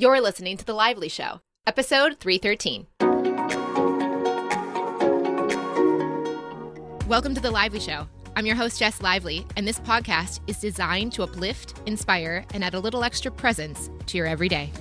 You're listening to The Lively Show, episode 313. Welcome to The Lively Show. I'm your host, Jess Lively, and this podcast is designed to uplift, inspire, and add a little extra presence to your everyday.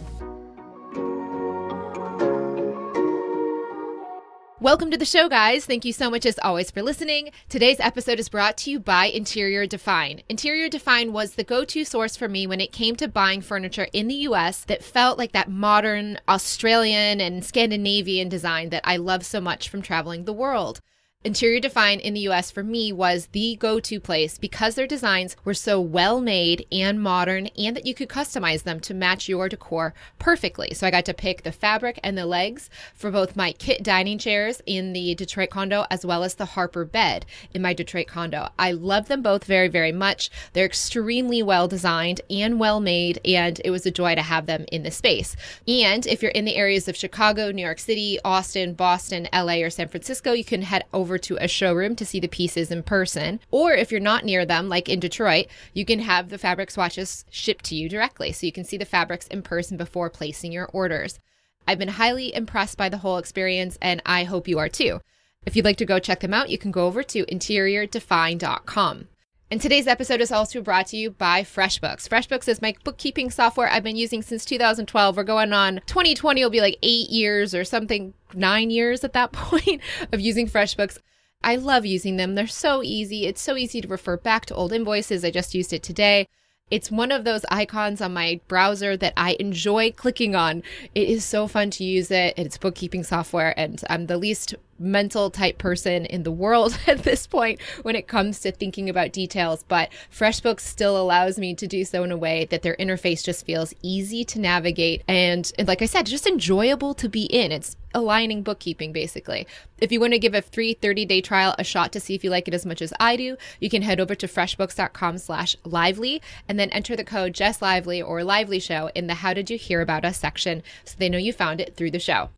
Welcome to the show, guys. Thank you so much, as always, for listening. Today's episode is brought to you by Interior Define. Interior Define was the go to source for me when it came to buying furniture in the US that felt like that modern Australian and Scandinavian design that I love so much from traveling the world. Interior Define in the US for me was the go to place because their designs were so well made and modern, and that you could customize them to match your decor perfectly. So I got to pick the fabric and the legs for both my kit dining chairs in the Detroit condo as well as the Harper bed in my Detroit condo. I love them both very, very much. They're extremely well designed and well made, and it was a joy to have them in the space. And if you're in the areas of Chicago, New York City, Austin, Boston, LA, or San Francisco, you can head over over to a showroom to see the pieces in person. Or if you're not near them, like in Detroit, you can have the fabric swatches shipped to you directly so you can see the fabrics in person before placing your orders. I've been highly impressed by the whole experience, and I hope you are too. If you'd like to go check them out, you can go over to interiordefine.com. And today's episode is also brought to you by FreshBooks. FreshBooks is my bookkeeping software I've been using since 2012. We're going on 2020 will be like eight years or something, nine years at that point of using FreshBooks. I love using them. They're so easy. It's so easy to refer back to old invoices. I just used it today. It's one of those icons on my browser that I enjoy clicking on. It is so fun to use it. It's bookkeeping software, and I'm the least mental type person in the world at this point when it comes to thinking about details, but FreshBooks still allows me to do so in a way that their interface just feels easy to navigate and, and like I said, just enjoyable to be in. It's aligning bookkeeping basically. If you want to give a free 30-day trial a shot to see if you like it as much as I do, you can head over to freshbooks.com slash lively and then enter the code Jess Lively or Lively Show in the How Did You Hear About Us section so they know you found it through the show.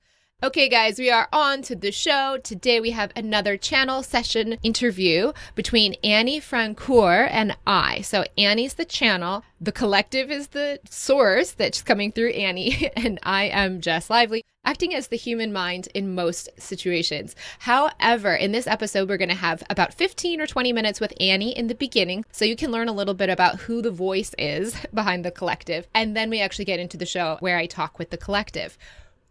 Okay, guys, we are on to the show. Today we have another channel session interview between Annie Francoeur and I. So, Annie's the channel, the collective is the source that's coming through Annie, and I am Jess Lively, acting as the human mind in most situations. However, in this episode, we're going to have about 15 or 20 minutes with Annie in the beginning, so you can learn a little bit about who the voice is behind the collective. And then we actually get into the show where I talk with the collective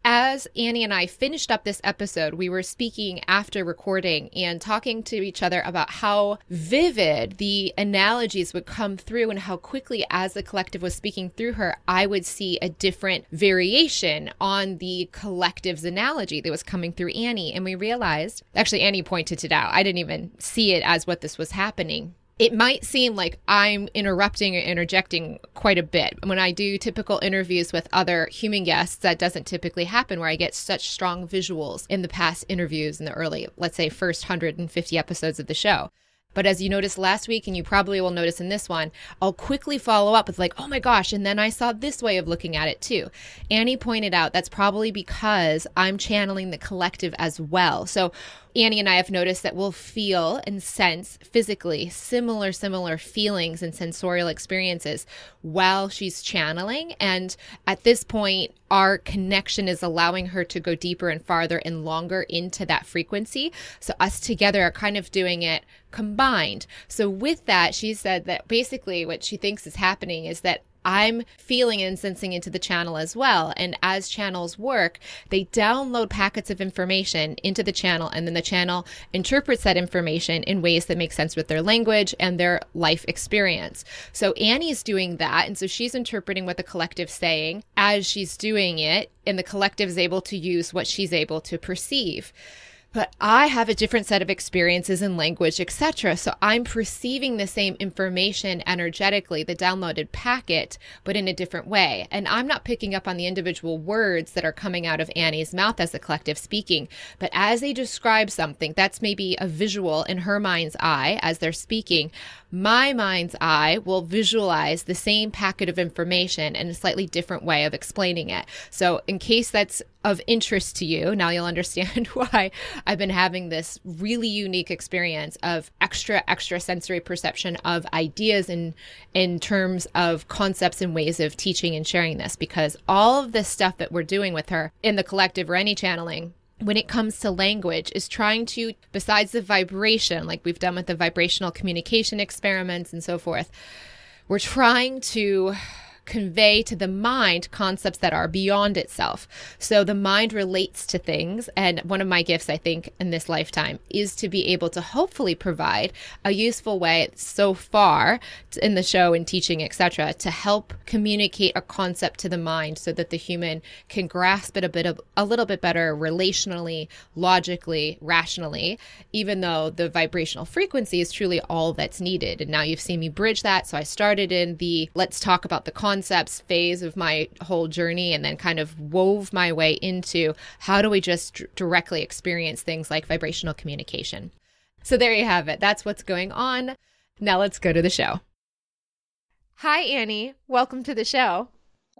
as Annie and I finished up this episode, we were speaking after recording and talking to each other about how vivid the analogies would come through and how quickly, as the collective was speaking through her, I would see a different variation on the collective's analogy that was coming through Annie. And we realized, actually, Annie pointed it out. I didn't even see it as what this was happening it might seem like I'm interrupting or interjecting quite a bit. When I do typical interviews with other human guests, that doesn't typically happen where I get such strong visuals in the past interviews in the early, let's say, first 150 episodes of the show. But as you noticed last week, and you probably will notice in this one, I'll quickly follow up with, like, oh my gosh, and then I saw this way of looking at it too. Annie pointed out that's probably because I'm channeling the collective as well. So Annie and I have noticed that we'll feel and sense physically similar, similar feelings and sensorial experiences while she's channeling. And at this point, our connection is allowing her to go deeper and farther and longer into that frequency. So, us together are kind of doing it combined. So, with that, she said that basically what she thinks is happening is that I'm feeling and sensing into the channel as well. And as channels work, they download packets of information into the channel, and then the channel interprets that information in ways that make sense with their language and their life experience. So Annie's doing that. And so she's interpreting what the collective's saying as she's doing it, and the collective is able to use what she's able to perceive but I have a different set of experiences in language, etc. So I'm perceiving the same information energetically, the downloaded packet, but in a different way. And I'm not picking up on the individual words that are coming out of Annie's mouth as a collective speaking, but as they describe something, that's maybe a visual in her mind's eye as they're speaking. My mind's eye will visualize the same packet of information in a slightly different way of explaining it. So in case that's of interest to you, now you'll understand why I've been having this really unique experience of extra, extra sensory perception of ideas in in terms of concepts and ways of teaching and sharing this. Because all of this stuff that we're doing with her in the collective or any channeling when it comes to language is trying to besides the vibration like we've done with the vibrational communication experiments and so forth we're trying to convey to the mind concepts that are beyond itself. So the mind relates to things. And one of my gifts, I think, in this lifetime is to be able to hopefully provide a useful way so far in the show and teaching, etc., to help communicate a concept to the mind so that the human can grasp it a bit of a little bit better relationally, logically, rationally, even though the vibrational frequency is truly all that's needed. And now you've seen me bridge that. So I started in the let's talk about the concept concepts phase of my whole journey and then kind of wove my way into how do we just d- directly experience things like vibrational communication. So there you have it. That's what's going on. Now let's go to the show. Hi, Annie. Welcome to the show.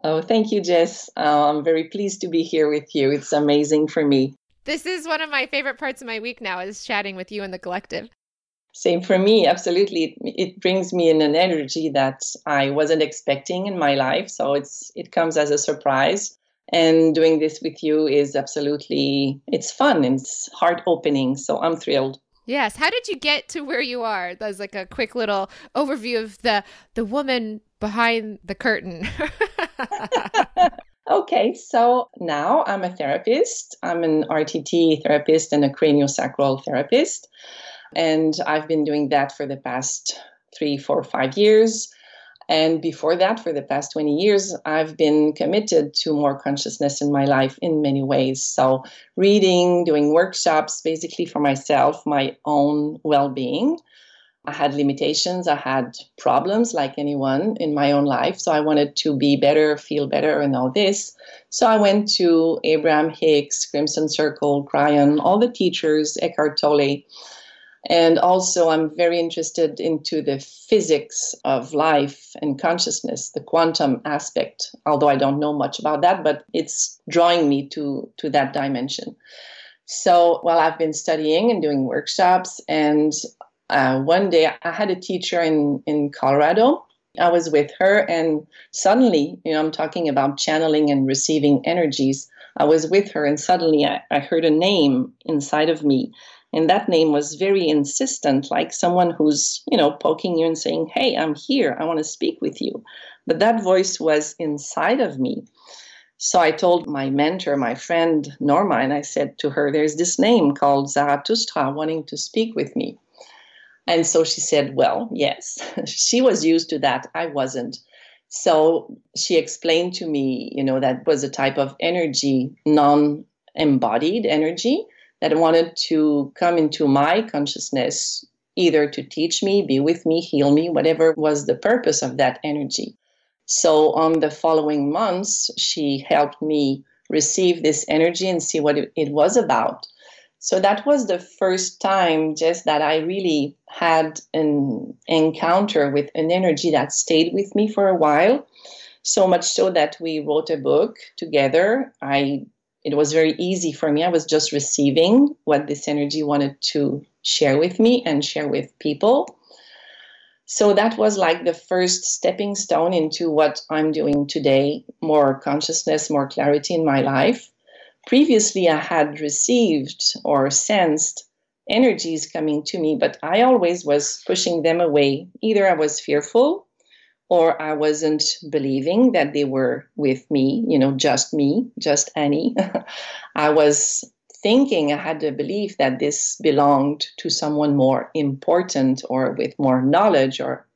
Oh, thank you, Jess. Uh, I'm very pleased to be here with you. It's amazing for me. This is one of my favorite parts of my week now is chatting with you in the collective. Same for me, absolutely. It, it brings me in an energy that I wasn't expecting in my life, so it's it comes as a surprise. And doing this with you is absolutely it's fun and it's heart opening. So I'm thrilled. Yes. How did you get to where you are? That's like a quick little overview of the the woman behind the curtain. okay, so now I'm a therapist. I'm an RTT therapist and a craniosacral therapist. And I've been doing that for the past three, four, five years. And before that, for the past 20 years, I've been committed to more consciousness in my life in many ways. So, reading, doing workshops, basically for myself, my own well being. I had limitations, I had problems like anyone in my own life. So, I wanted to be better, feel better, and all this. So, I went to Abraham Hicks, Crimson Circle, Kryon, all the teachers, Eckhart Tolle and also, I'm very interested into the physics of life and consciousness, the quantum aspect. Although I don't know much about that, but it's drawing me to to that dimension. So, while I've been studying and doing workshops, and uh, one day I had a teacher in in Colorado. I was with her, and suddenly, you know, I'm talking about channeling and receiving energies. I was with her, and suddenly I, I heard a name inside of me and that name was very insistent, like someone who's, you know, poking you and saying, Hey, I'm here. I want to speak with you. But that voice was inside of me. So I told my mentor, my friend Norma, and I said to her, There's this name called Zarathustra wanting to speak with me. And so she said, Well, yes. she was used to that. I wasn't. So she explained to me, you know, that was a type of energy, non embodied energy that wanted to come into my consciousness, either to teach me, be with me, heal me, whatever was the purpose of that energy. So, on the following months, she helped me receive this energy and see what it, was about. So, that was the first time just that I really had an encounter with an energy that stayed with me for a while. So much so that we wrote a book together. I it was very easy for me. I was just receiving what this energy wanted to share with me and share with people. So that was like the first stepping stone into what I'm doing today more consciousness, more clarity in my life. Previously, I had received or sensed energies coming to me, but I always was pushing them away. Either I was fearful or I wasn't believing that they were with me, you know, just me, just Annie. I was thinking I had the belief that this belonged to someone more important or with more knowledge or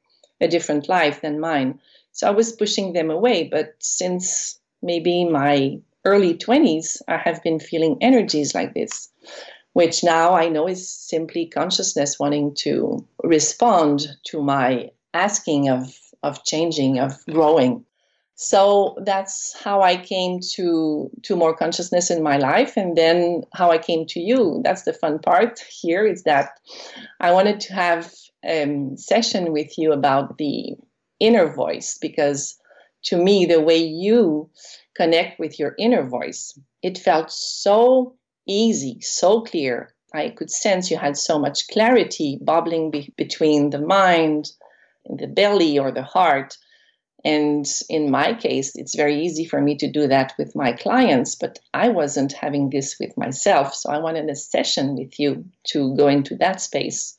a different life than mine. So I was pushing them away. But since maybe my early 20s, I have been feeling energies like this, which now I know is simply consciousness wanting to respond to my asking of of changing, of growing. So that's how I came to to more consciousness in my life, and then how I came to you. That's the fun part here is that I wanted to have a session with you about the inner voice because to me, the way you connect with your inner voice, it felt so easy, so clear. I could sense you had so much clarity bubbling be- between the mind, the belly, or the heart. And in my case, it's very easy for me to do that with my clients, but I wasn't having this with myself. So I wanted a session with you to go into that space.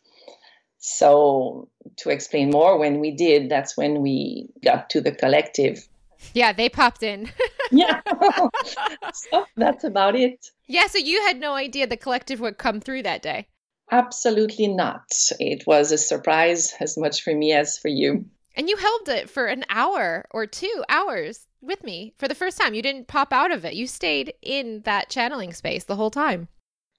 So, to explain more, when we did, that's when we got to the collective. Yeah, they popped in. yeah. so that's about it. Yeah, so you had no idea the collective would come through that day. Absolutely not. It was a surprise as much for me as for you. And you held it for an hour or two hours with me for the first time. You didn't pop out of it. You stayed in that channeling space the whole time.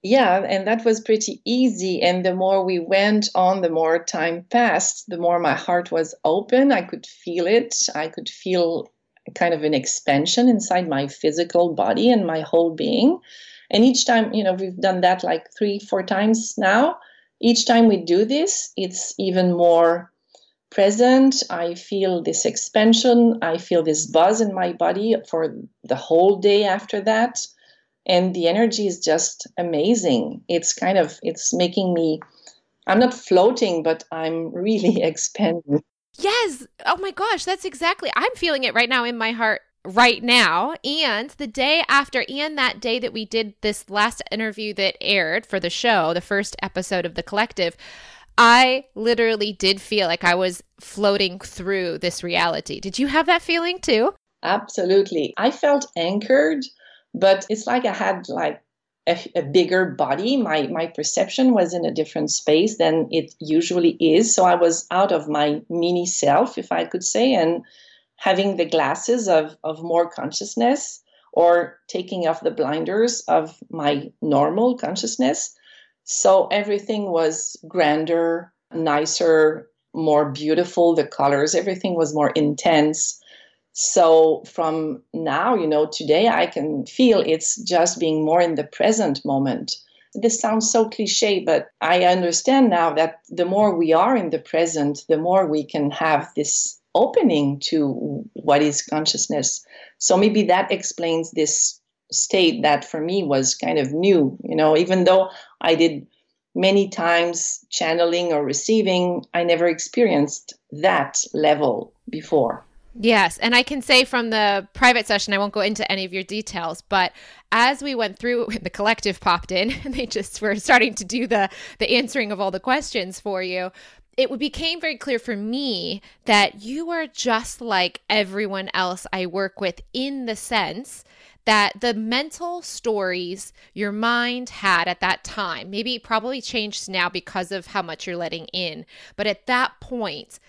Yeah, and that was pretty easy. And the more we went on, the more time passed, the more my heart was open. I could feel it. I could feel kind of an expansion inside my physical body and my whole being. And each time, you know, we've done that like three, four times now. Each time we do this, it's even more present. I feel this expansion. I feel this buzz in my body for the whole day after that and the energy is just amazing it's kind of it's making me i'm not floating but i'm really expanding yes oh my gosh that's exactly i'm feeling it right now in my heart right now and the day after and that day that we did this last interview that aired for the show the first episode of the collective i literally did feel like i was floating through this reality did you have that feeling too absolutely i felt anchored but it's like I had like a, a, bigger body. My my perception was in a different space than it usually is. So I was out of my mini self, if I could say, and having the glasses of of more consciousness or taking off the blinders of my normal consciousness. So everything was grander, nicer, more beautiful. The colors, everything was more intense. So from now, you know, today I can feel it's just being more in the present moment. This sounds so cliche, but I understand now that the more we are in the present, the more we can have this opening to what is consciousness. So maybe that explains this state that for me was kind of new, you know, even though I did many times channeling or receiving, I never experienced that level before. Yes. And I can say from the private session, I won't go into any of your details, but as we went through, the collective popped in and they just were starting to do the, the answering of all the questions for you. It became very clear for me that you are just like everyone else I work with in the sense that the mental stories your mind had at that time, maybe probably changed now because of how much you're letting in, but at that point,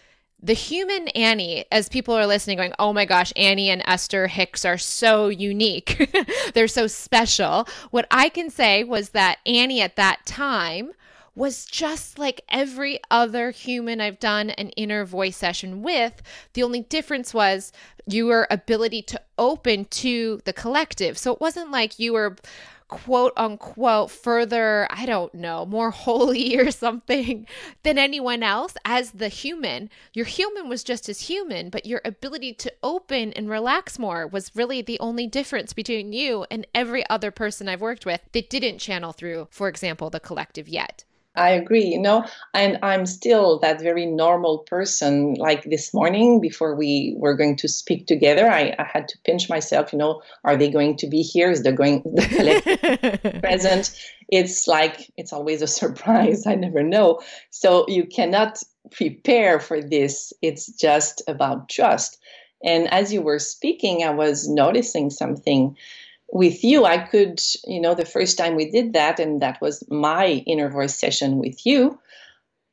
the human Annie, as people are listening, going, oh my gosh, Annie and Esther Hicks are so unique. They're so special. What I can say was that Annie at that time was just like every other human I've done an inner voice session with. The only difference was your ability to open to the collective. So it wasn't like you were quote unquote further, I don't know, more holy or something than anyone else as the human. Your human was just as human, but your ability to open and relax more was really the only difference between you and every other person I've worked with that didn't channel through, for example, the collective yet. I agree, you know, and I'm still that very normal person. Like this morning, before we were going to speak together, I, I had to pinch myself, you know, are they going to be here? Is they going the present? It's like it's always a surprise. I never know. So you cannot prepare for this. It's just about trust. And as you were speaking, I was noticing something with you, I could, you know, the first time we did that, and that was my inner voice session with you,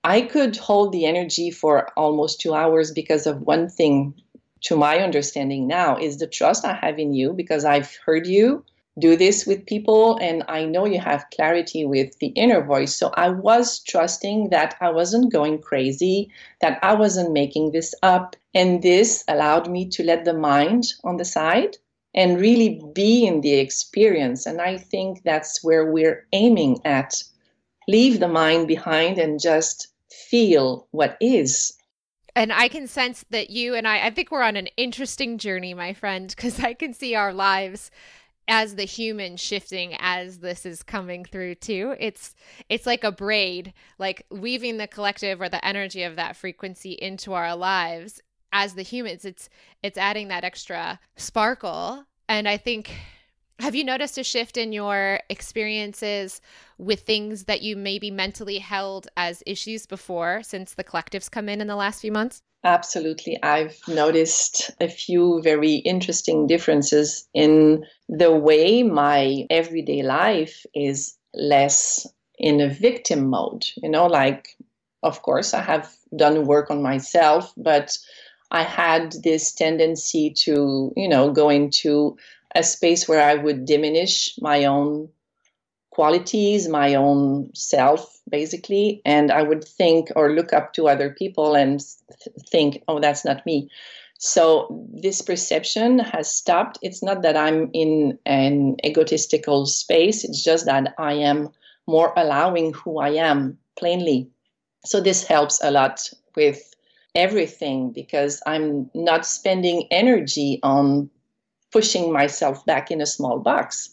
I could hold the energy for almost two hours because of one thing, to my understanding now, is the trust I have in you because I've heard you do this with people and I know you have clarity with the inner voice. So I was trusting that I wasn't going crazy, that I wasn't making this up. And this allowed me to let the mind on the side and really be in the experience. And I think that's where we're aiming at. Leave the mind behind and just feel what is. And I can sense that you and I, I think we're on an interesting journey, my friend, because I can see our lives as the human shifting as this is coming through too it's it's like a braid like weaving the collective or the energy of that frequency into our lives as the humans it's it's adding that extra sparkle and i think have you noticed a shift in your experiences with things that you maybe mentally held as issues before since the collectives come in in the last few months? Absolutely. I've noticed a few very interesting differences in the way my everyday life is less in a victim mode. You know, like, of course, I have done work on myself, but I had this tendency to, you know, go into a space where I would diminish my own qualities, my own self, basically, and I would think or look up to other people and th- think, oh, that's not me. So this perception has stopped. It's not that I'm in an egotistical space, it's just that I am more allowing who I am plainly. So this helps a lot with everything because I'm not spending energy on pushing myself back in a small box.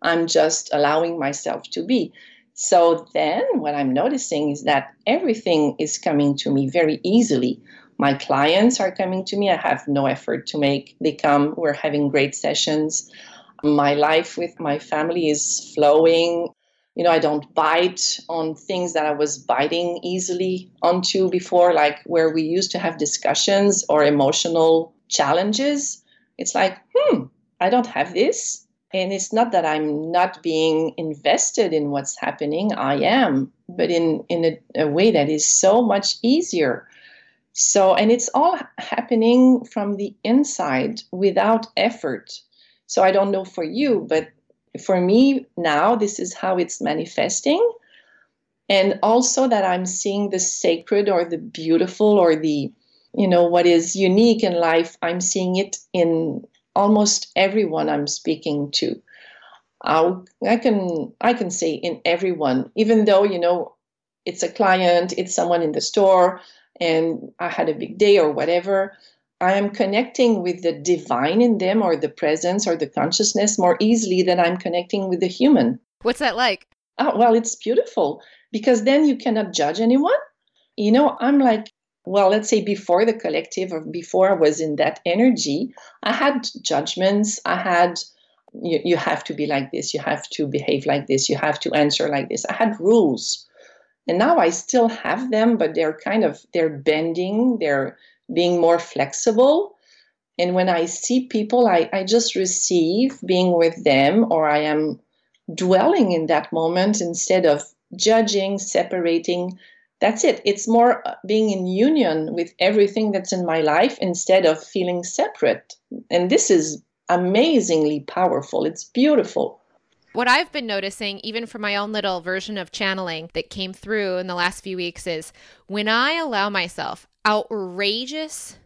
I'm just allowing myself to be. So then what I'm noticing is that everything is coming to me very easily. My clients are coming to me. I have no effort to make. They come, we're having great sessions. My life with my family is flowing. You know, I don't bite on things that I was biting easily onto before, like where we used to have discussions or emotional challenges it's like, hmm, I don't have this. And it's not that I'm not being invested in what's happening, I am, but in, in a, a way that is so much easier. So, and it's all happening from the inside without effort. So, I don't know for you, but for me now, this is how it's manifesting. And also that I'm seeing the sacred or the beautiful or the you know what is unique in life i'm seeing it in almost everyone i'm speaking to I'll, i can i can say in everyone even though you know it's a client it's someone in the store and i had a big day or whatever i am connecting with the divine in them or the presence or the consciousness more easily than i'm connecting with the human what's that like oh well it's beautiful because then you cannot judge anyone you know i'm like well, let's say before the collective or before I was in that energy, I had judgments. I had, you, you have to be like this, you have to behave like this, you have to answer like this. I had rules. And now I still have them, but they're kind of, they're bending, they're being more flexible. And when I see people, I, I just receive being with them, or I am dwelling in that moment instead of judging, separating, that's it. It's more being in union with everything that's in my life instead of feeling separate. And this is amazingly powerful. It's beautiful. What I've been noticing, even for my own little version of channeling that came through in the last few weeks, is when I allow myself outrageous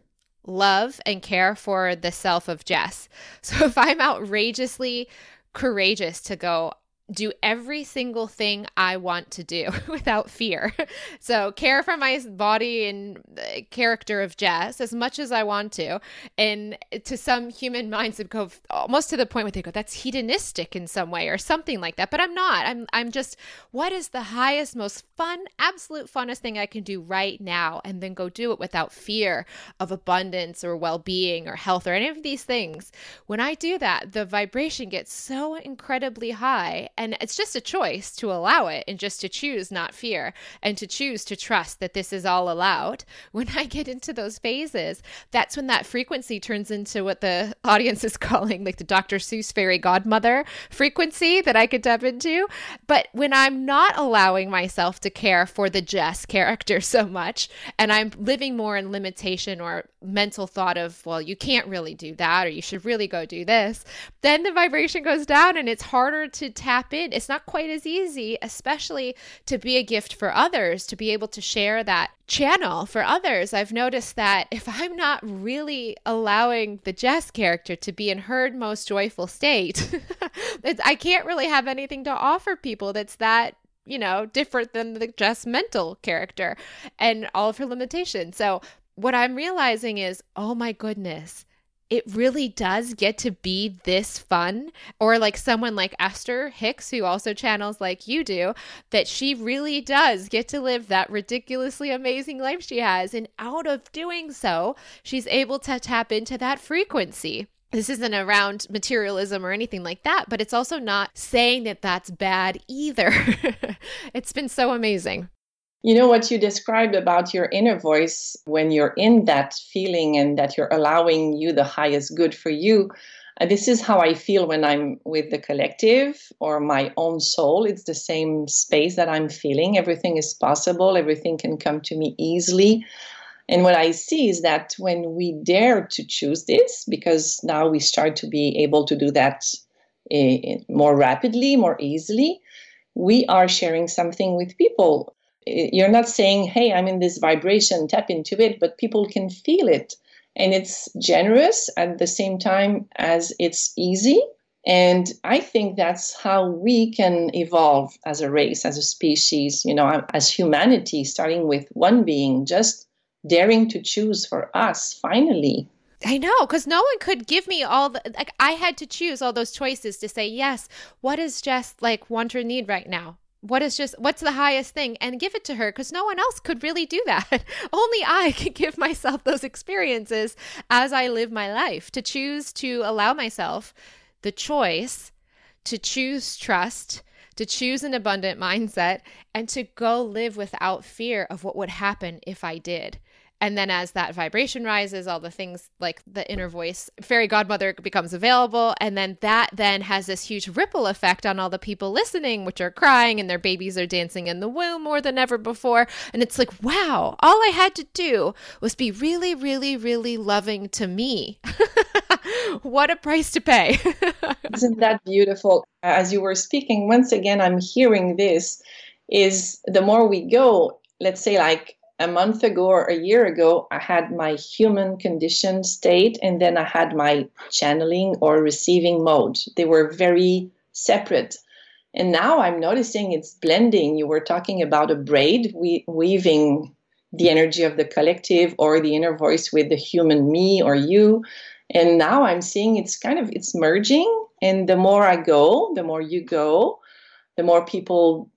love and care for the self of Jess. So if I'm outrageously courageous to go, do every single thing I want to do without fear. So, care for my body and character of Jess as much as I want to. And to some human minds, it go almost to the point where they go, that's hedonistic in some way or something like that. But I'm not. I'm, I'm just, what is the highest, most fun, absolute funnest thing I can do right now? And then go do it without fear of abundance or well being or health or any of these things. When I do that, the vibration gets so incredibly high and it's just a choice to allow it and just to choose not fear and to choose to trust that this is all allowed. When I get into those phases, that's when that frequency turns into what the audience is calling like the Dr. Seuss fairy godmother frequency that I could tap into. But when I'm not allowing myself to care for the Jess character so much and I'm living more in limitation or mental thought of, well, you can't really do that or you should really go do this, then the vibration goes down and it's harder to tap tap in. It's not quite as easy, especially to be a gift for others, to be able to share that channel for others. I've noticed that if I'm not really allowing the Jess character to be in her most joyful state, I can't really have anything to offer people that's that you know, different than the Jess mental character and all of her limitations. So what I'm realizing is, oh my goodness, it really does get to be this fun. Or like someone like Esther Hicks, who also channels like you do, that she really does get to live that ridiculously amazing life she has. And out of doing so, she's able to tap into that frequency this isn't around materialism or anything like that, but it's also not saying that that's bad either. it's been so amazing. You know what you described about your inner voice when you're in that feeling and that you're allowing you the highest good for you. Uh, this is how I feel when I'm with the collective or my own soul. It's the same space that I'm feeling. Everything is possible, everything can come to me easily. And what I see is that when we dare to choose this, because now we start to be able to do that uh, more rapidly, more easily, we are sharing something with people. You're not saying, hey, I'm in this vibration, tap into it, but people can feel it. And it's generous at the same time as it's easy. And I think that's how we can evolve as a race, as a species, you know, as humanity, starting with one being, just daring to choose for us finally. I know, because no one could give me all the like. I had to choose all those choices to say yes. What is just like want or need right now? What is Jess what's the highest thing, and give it to her because no one else could really do that. Only I can give myself those experiences as I live my life to choose to allow myself the choice to choose trust, to choose an abundant mindset, and to go live without fear of what would happen if I did. And then as that vibration rises, all the things like the inner voice, fairy godmother becomes available. And then that then has this huge ripple effect on all the people listening, which are crying and their babies are dancing in the womb more than ever before. And it's like, wow, all I had to do was be really, really, really loving to me. what a price to pay. Isn't that beautiful? As you were speaking, once again, I'm hearing this is the more we go, let's say like a month ago or a year ago, I had my human condition state and then I had my channeling or receiving mode. They were very separate. And now I'm noticing it's blending. You were talking about a braid, we, weaving the energy of the collective or the inner voice with the human me or you. And now I'm seeing it's kind of it's merging. And the more I go, the more you go, the more people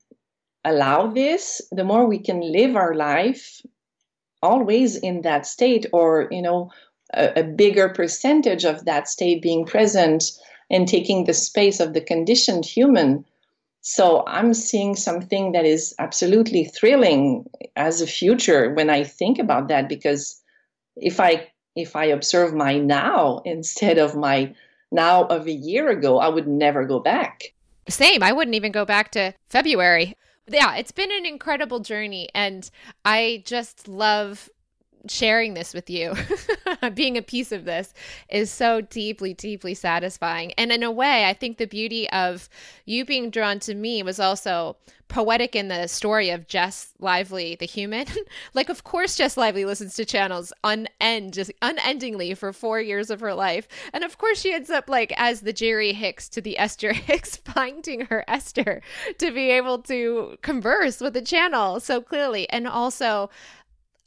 allow this, the more we can live our life always in that state or, you know, a, a bigger percentage of that state being present and taking the space of the conditioned human. So I'm seeing something that is absolutely thrilling as a future when I think about that because if I if I observe my now instead of my now of a year ago, I would never go back. Same. I wouldn't even go back to February yeah, it's been an incredible journey. And I just love sharing this with you, being a piece of this is so deeply, deeply satisfying. And in a way, I think the beauty of you being drawn to me was also poetic in the story of Jess Lively, the human. like, of course, Jess Lively listens to channels unend, just unendingly for four years of her life. And of course, she ends up like as the Jerry Hicks to the Esther Hicks, finding her Esther to be able to converse with the channel so clearly. And also,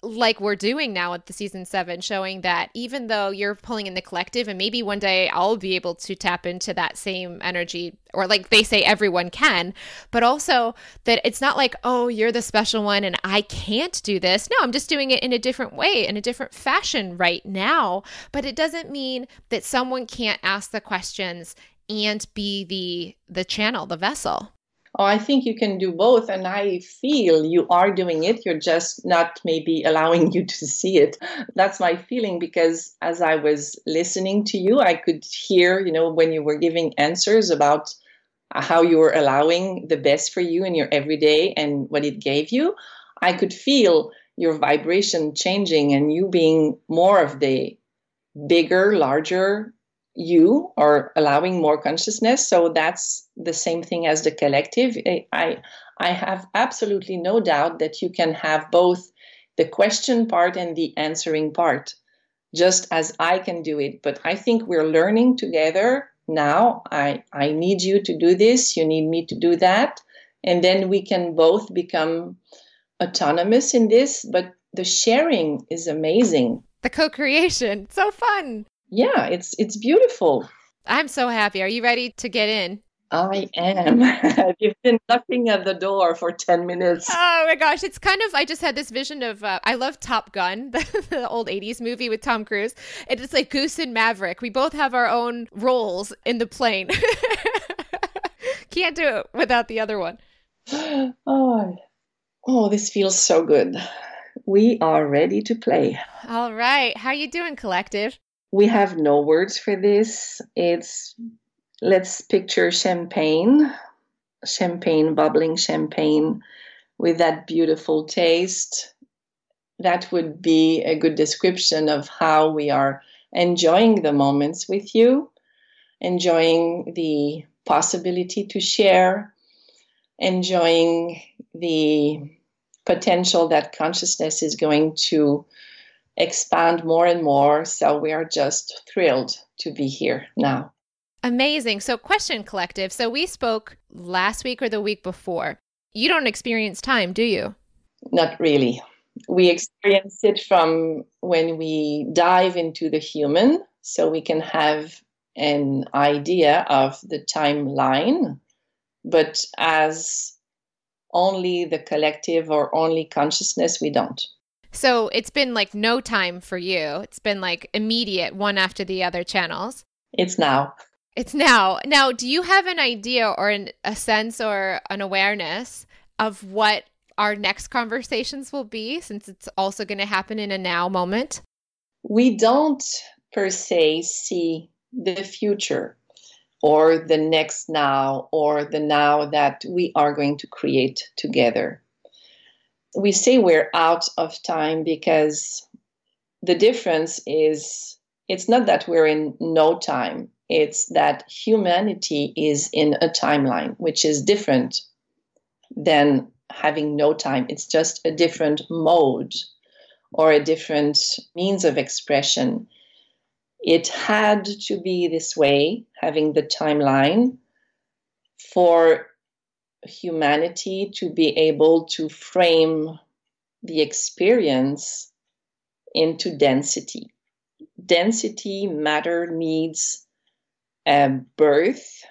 like we're doing now at the season seven, showing that even though you're pulling in the collective, and maybe one day I'll be able to tap into that same energy, or like they say everyone can, but also that it's not like, oh, you're the special one and I can't do this. No, I'm just doing it in a different way, in a different fashion right now. But it doesn't mean that someone can't ask the questions and be the the channel, the vessel. Oh, I think you can do both. And I feel you are doing it. You're just not maybe allowing you to see it. That's my feeling because as I was listening to you, I could hear, you know, when you were giving answers about how you were allowing the best for you in your everyday and what it gave you, I could feel your vibration changing and you being more of the bigger, larger you or allowing more consciousness. So that's the same thing as the collective. I i have absolutely no doubt that you can have both the question part and the answering part just as i can do it. But i think we're learning together now. I i need you to do this. You need me to do that. And then we can both become autonomous in this. But the sharing is amazing. The co-creation, so fun. Yeah, it's it's beautiful. I'm so happy. Are you ready to get in? I am. You've been knocking at the door for 10 minutes. Oh my gosh. It's kind of, I just had this vision of, uh, I love Top Gun, the, the, old 80s movie with Tom Cruise. It's like Goose and Maverick. We both have our own roles in the plane. Can't do it without the other one. Oh, oh, this feels so good. We are ready to play. All right. How you doing, collective? We have no words for this. It's let's picture champagne, champagne, bubbling champagne with that beautiful taste. That would be a good description of how we are enjoying the moments with you, enjoying the possibility to share, enjoying the potential that consciousness is going to expand more and more. So we are just thrilled to be here now. Amazing. So, question collective. So, we spoke last week or the week before. You don't experience time, do you? Not really. We experience it from when we dive into the human, so we can have an idea of the timeline. But as only the collective or only consciousness, we don't. So it's been like no time for you. It's been like immediate, one after the other channels. It's now. It's now. Now, do you have an idea or an, a sense or an awareness of what our next conversations will be since it's also going to happen in a now moment? We don't per se see the future or the next now or the now that we are going to create together. We say we're out of time because the difference is it's not that we're in no time it's that humanity is in a timeline, which is different than having no time. It's just a different mode or a different means of expression. It had to be this way, having the timeline, for humanity to be able to frame the experience into density. Density, matter, needs a birth,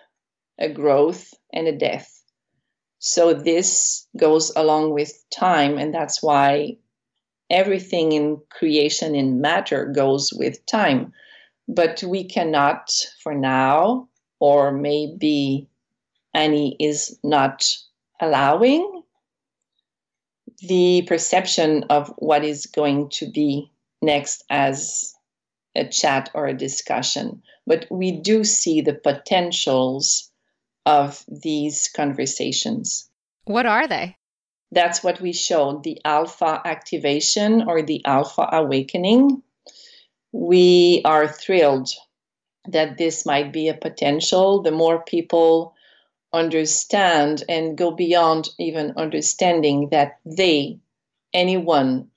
a growth, and a death. So this goes along with time, and that's why everything in creation in matter goes with time. But we cannot, for now, or maybe Annie is not allowing the perception of what is going to be next as a chat or a discussion but we do see the potentials of these conversations. What are they? That's what we showed the alpha activation or the alpha awakening. We are thrilled that this might be a potential. The more people understand and go beyond even understanding that they, anyone,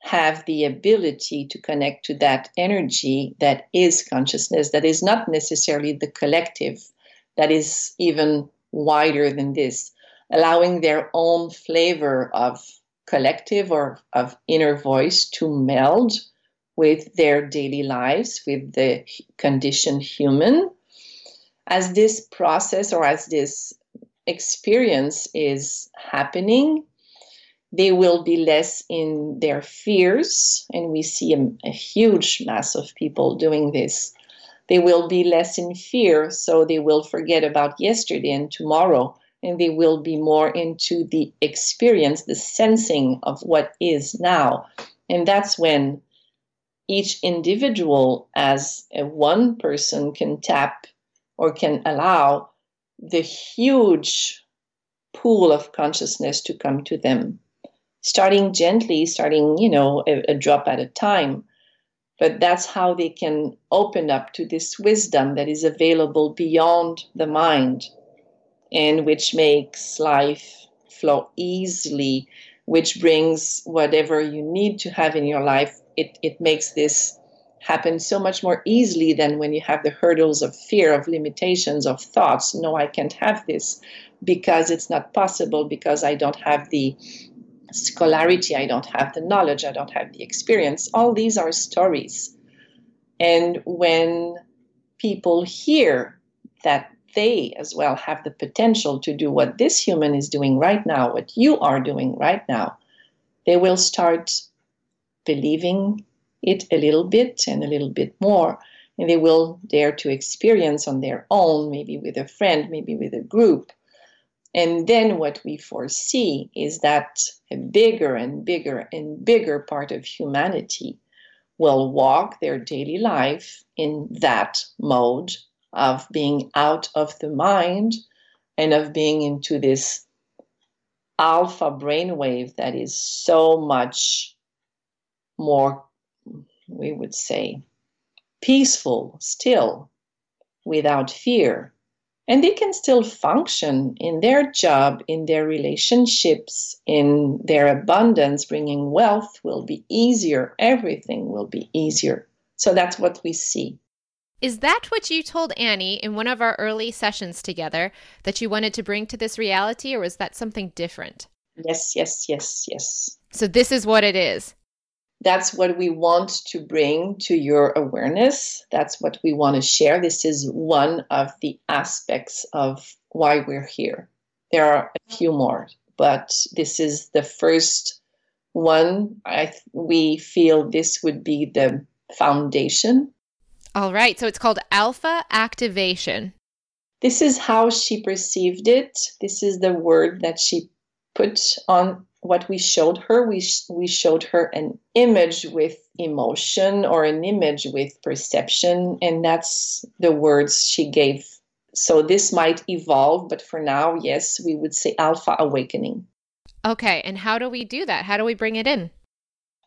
have the ability to connect to that energy that is consciousness, that is not necessarily the collective, that is even wider than this, allowing their own flavor of collective or of inner voice to meld with their daily lives, with the conditioned human. As this process or as this experience is happening, they will be less in their fears, and we see a, a, huge mass of people doing this. They will be less in fear, so they will forget about yesterday and tomorrow, and they will be more into the experience, the sensing of what is now. And that's when each individual, as a one person, can tap or can allow the huge pool of consciousness to come to them starting gently, starting, you know, a, a drop at a time. But that's how they can open up to this wisdom that is available beyond the mind and which makes life flow easily, which brings whatever you need to have in your life. It, it makes this happen so much more easily than when you have the hurdles of fear, of limitations, of thoughts. No, I can't have this because it's not possible, because I don't have the scolarity, I don't have the knowledge, I don't have the experience. All these are stories. And when people hear that they as well have the potential to do what this human is doing right now, what you are doing right now, they will start believing it a little bit and a little bit more. And they will dare to experience on their own, maybe with a friend, maybe with a group. And then what we foresee is that a bigger and bigger and bigger part of humanity will walk their daily life in that mode of being out of the mind and of being into this alpha brainwave that is so much more, we would say, peaceful still, without fear. And they can still function in their job, in their relationships, in their abundance. Bringing wealth will be easier. Everything will be easier. So that's what we see. Is that what you told Annie in one of our early sessions together that you wanted to bring to this reality, or was that something different? Yes, yes, yes, yes. So, this is what it is. That's what we want to bring to your awareness. That's what we want to share. This is one of the aspects of why we're here. There are a few more, but this is the first one. I we feel this would be the foundation all right. So it's called alpha activation. This is how she perceived it. This is the word that she put on what we showed her. We, sh- we showed her an image with emotion or an image with perception, and that's the words she gave. So this might evolve, but for now, yes, we would say alpha awakening. Okay. And how do we do that? How do we bring it in?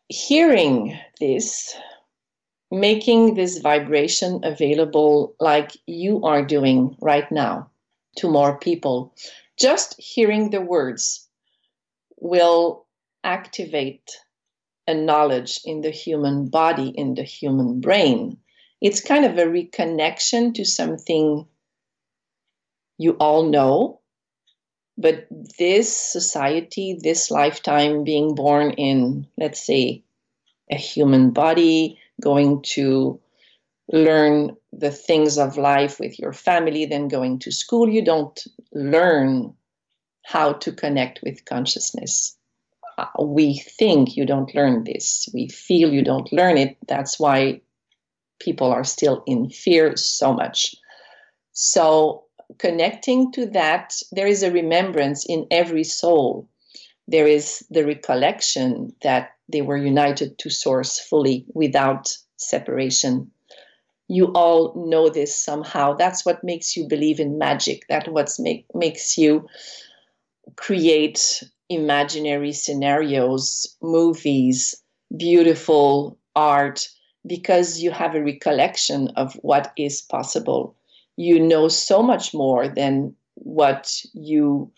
Hearing this, making this vibration available like you are doing right now to more people. Just hearing the words will activate a knowledge in the human body, in the human brain. It's kind of a reconnection to something you all know. But this society, this lifetime, being born in, let's say, a human body, going to learn the things of life with your family, then going to school. You don't learn how to connect with consciousness. Uh, we think you don't learn this. We feel you don't learn it. That's why people are still in fear so much. So, connecting to that, there is a remembrance in every soul. There is the recollection that they were united to source fully without separation. You all know this somehow. That's what makes you believe in magic. That's what make, makes you create imaginary scenarios, movies, beautiful art, because you have a recollection of what is possible. You know so much more than what you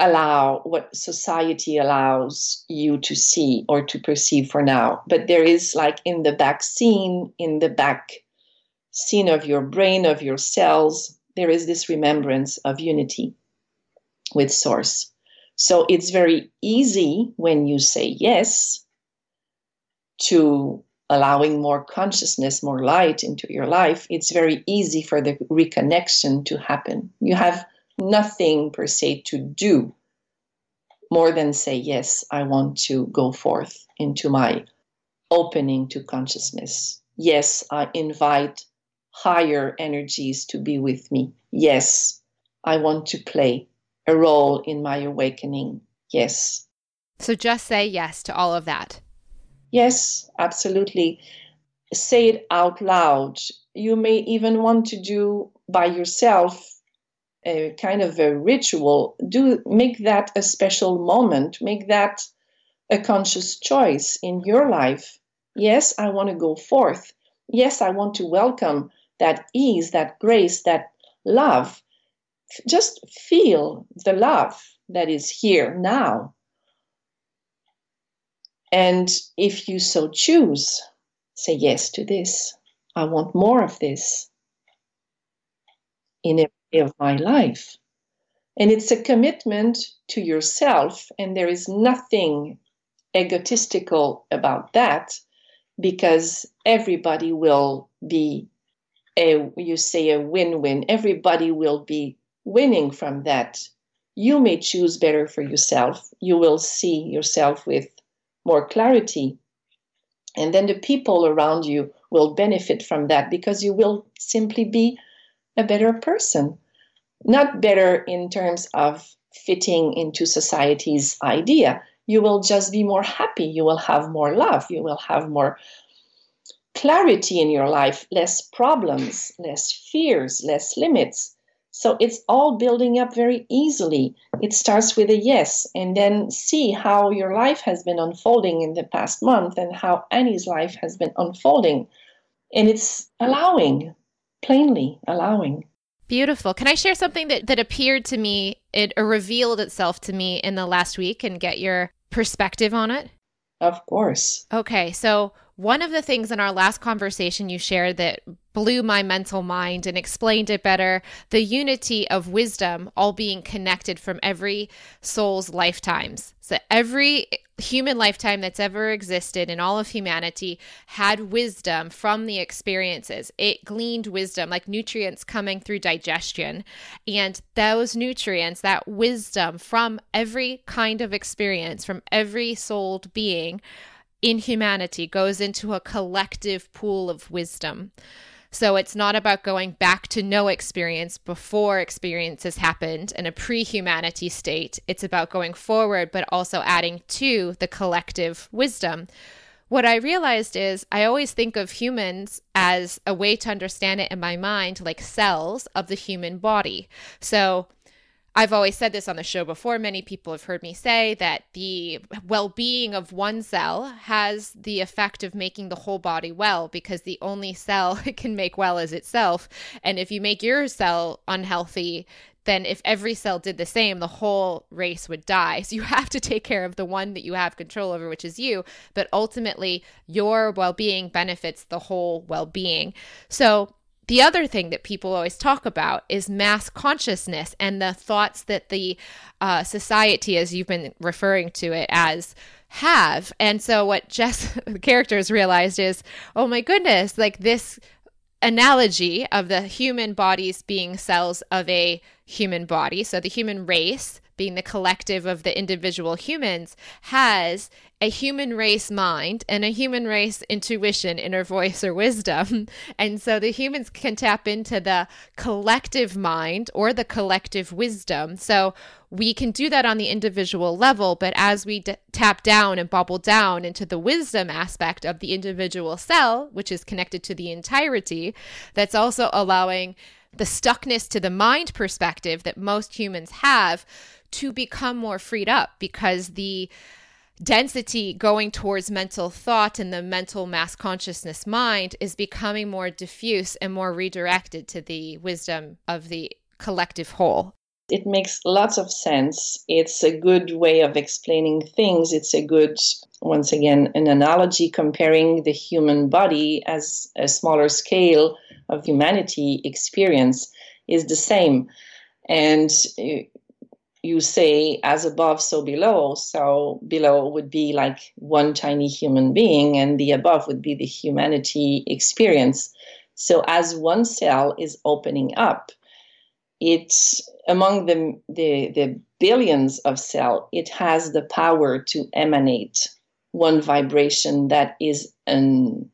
allow what society allows you to see or to perceive for now but there is like in the back scene in the back scene of your brain of your cells there is this remembrance of unity with source so it's very easy when you say yes to allowing more consciousness more light into your life it's very easy for the reconnection to happen you have nothing per se to do more than say, Yes, I want to go forth into my opening to consciousness. Yes, I invite higher energies to be with me. Yes, I want to play a role in my awakening. Yes. So just say yes to all of that. Yes, absolutely. Say it out loud. You may even want to do by yourself a kind of a ritual, do make that a special moment, make that a conscious choice in your life. Yes, I want to go forth. Yes, I want to welcome that ease, that grace, that love. Just feel the love that is here now. And if you so choose, say yes to this. I want more of this in every of my life. And it's a commitment to yourself, and there is nothing egotistical about that because everybody will be a you say a win-win everybody will be winning from that you may choose better for yourself. You will see yourself with more clarity. And then the people around you will benefit from that because you will simply be a better person. Not better in terms of fitting into society's idea. You will just be more happy. You will have more love. You will have more clarity in your life, less problems, less fears, less limits. So it's all building up very easily. It starts with a yes, and then see how your life has been unfolding in the past month and how Annie's life has been unfolding. And it's allowing, plainly allowing. Beautiful. Can I share something that, that appeared to me, it revealed itself to me in the last week and get your perspective on it? Of course. Okay. So one of the things in our last conversation you shared that blew my mental mind and explained it better the unity of wisdom all being connected from every soul's lifetimes. So every human lifetime that's ever existed in all of humanity had wisdom from the experiences. It gleaned wisdom like nutrients coming through digestion. And those nutrients, that wisdom from every kind of experience, from every souled being, in humanity goes into a collective pool of wisdom. So it's not about going back to no experience before experiences happened in a pre humanity state. It's about going forward, but also adding to the collective wisdom. What I realized is I always think of humans as a way to understand it in my mind, like cells of the human body. So I've always said this on the show before. Many people have heard me say that the well being of one cell has the effect of making the whole body well because the only cell it can make well is itself. And if you make your cell unhealthy, then if every cell did the same, the whole race would die. So you have to take care of the one that you have control over, which is you. But ultimately, your well being benefits the whole well being. So the other thing that people always talk about is mass consciousness and the thoughts that the uh, society, as you've been referring to it as, have. And so, what Jess, the characters realized is, oh my goodness, like this analogy of the human bodies being cells of a human body. So, the human race being the collective of the individual humans, has a human race mind and a human race intuition, inner voice, or wisdom. And so the humans can tap into the collective mind or the collective wisdom. So we can do that on the individual level, but as we d- tap down and bubble down into the wisdom aspect of the individual cell, which is connected to the entirety, that's also allowing the stuckness to the mind perspective that most humans have to become more freed up because the density going towards mental thought and the mental mass consciousness mind is becoming more diffuse and more redirected to the wisdom of the collective whole. It makes lots of sense. It's a good way of explaining things. It's a good, once again, an analogy comparing the human body as a smaller scale of humanity experience is the same. And uh, you say as above so below. So below would be like one tiny human being and the above would be the humanity experience. So as one cell is opening up it's among the, the, the billions of cell it has the power to emanate one vibration that is an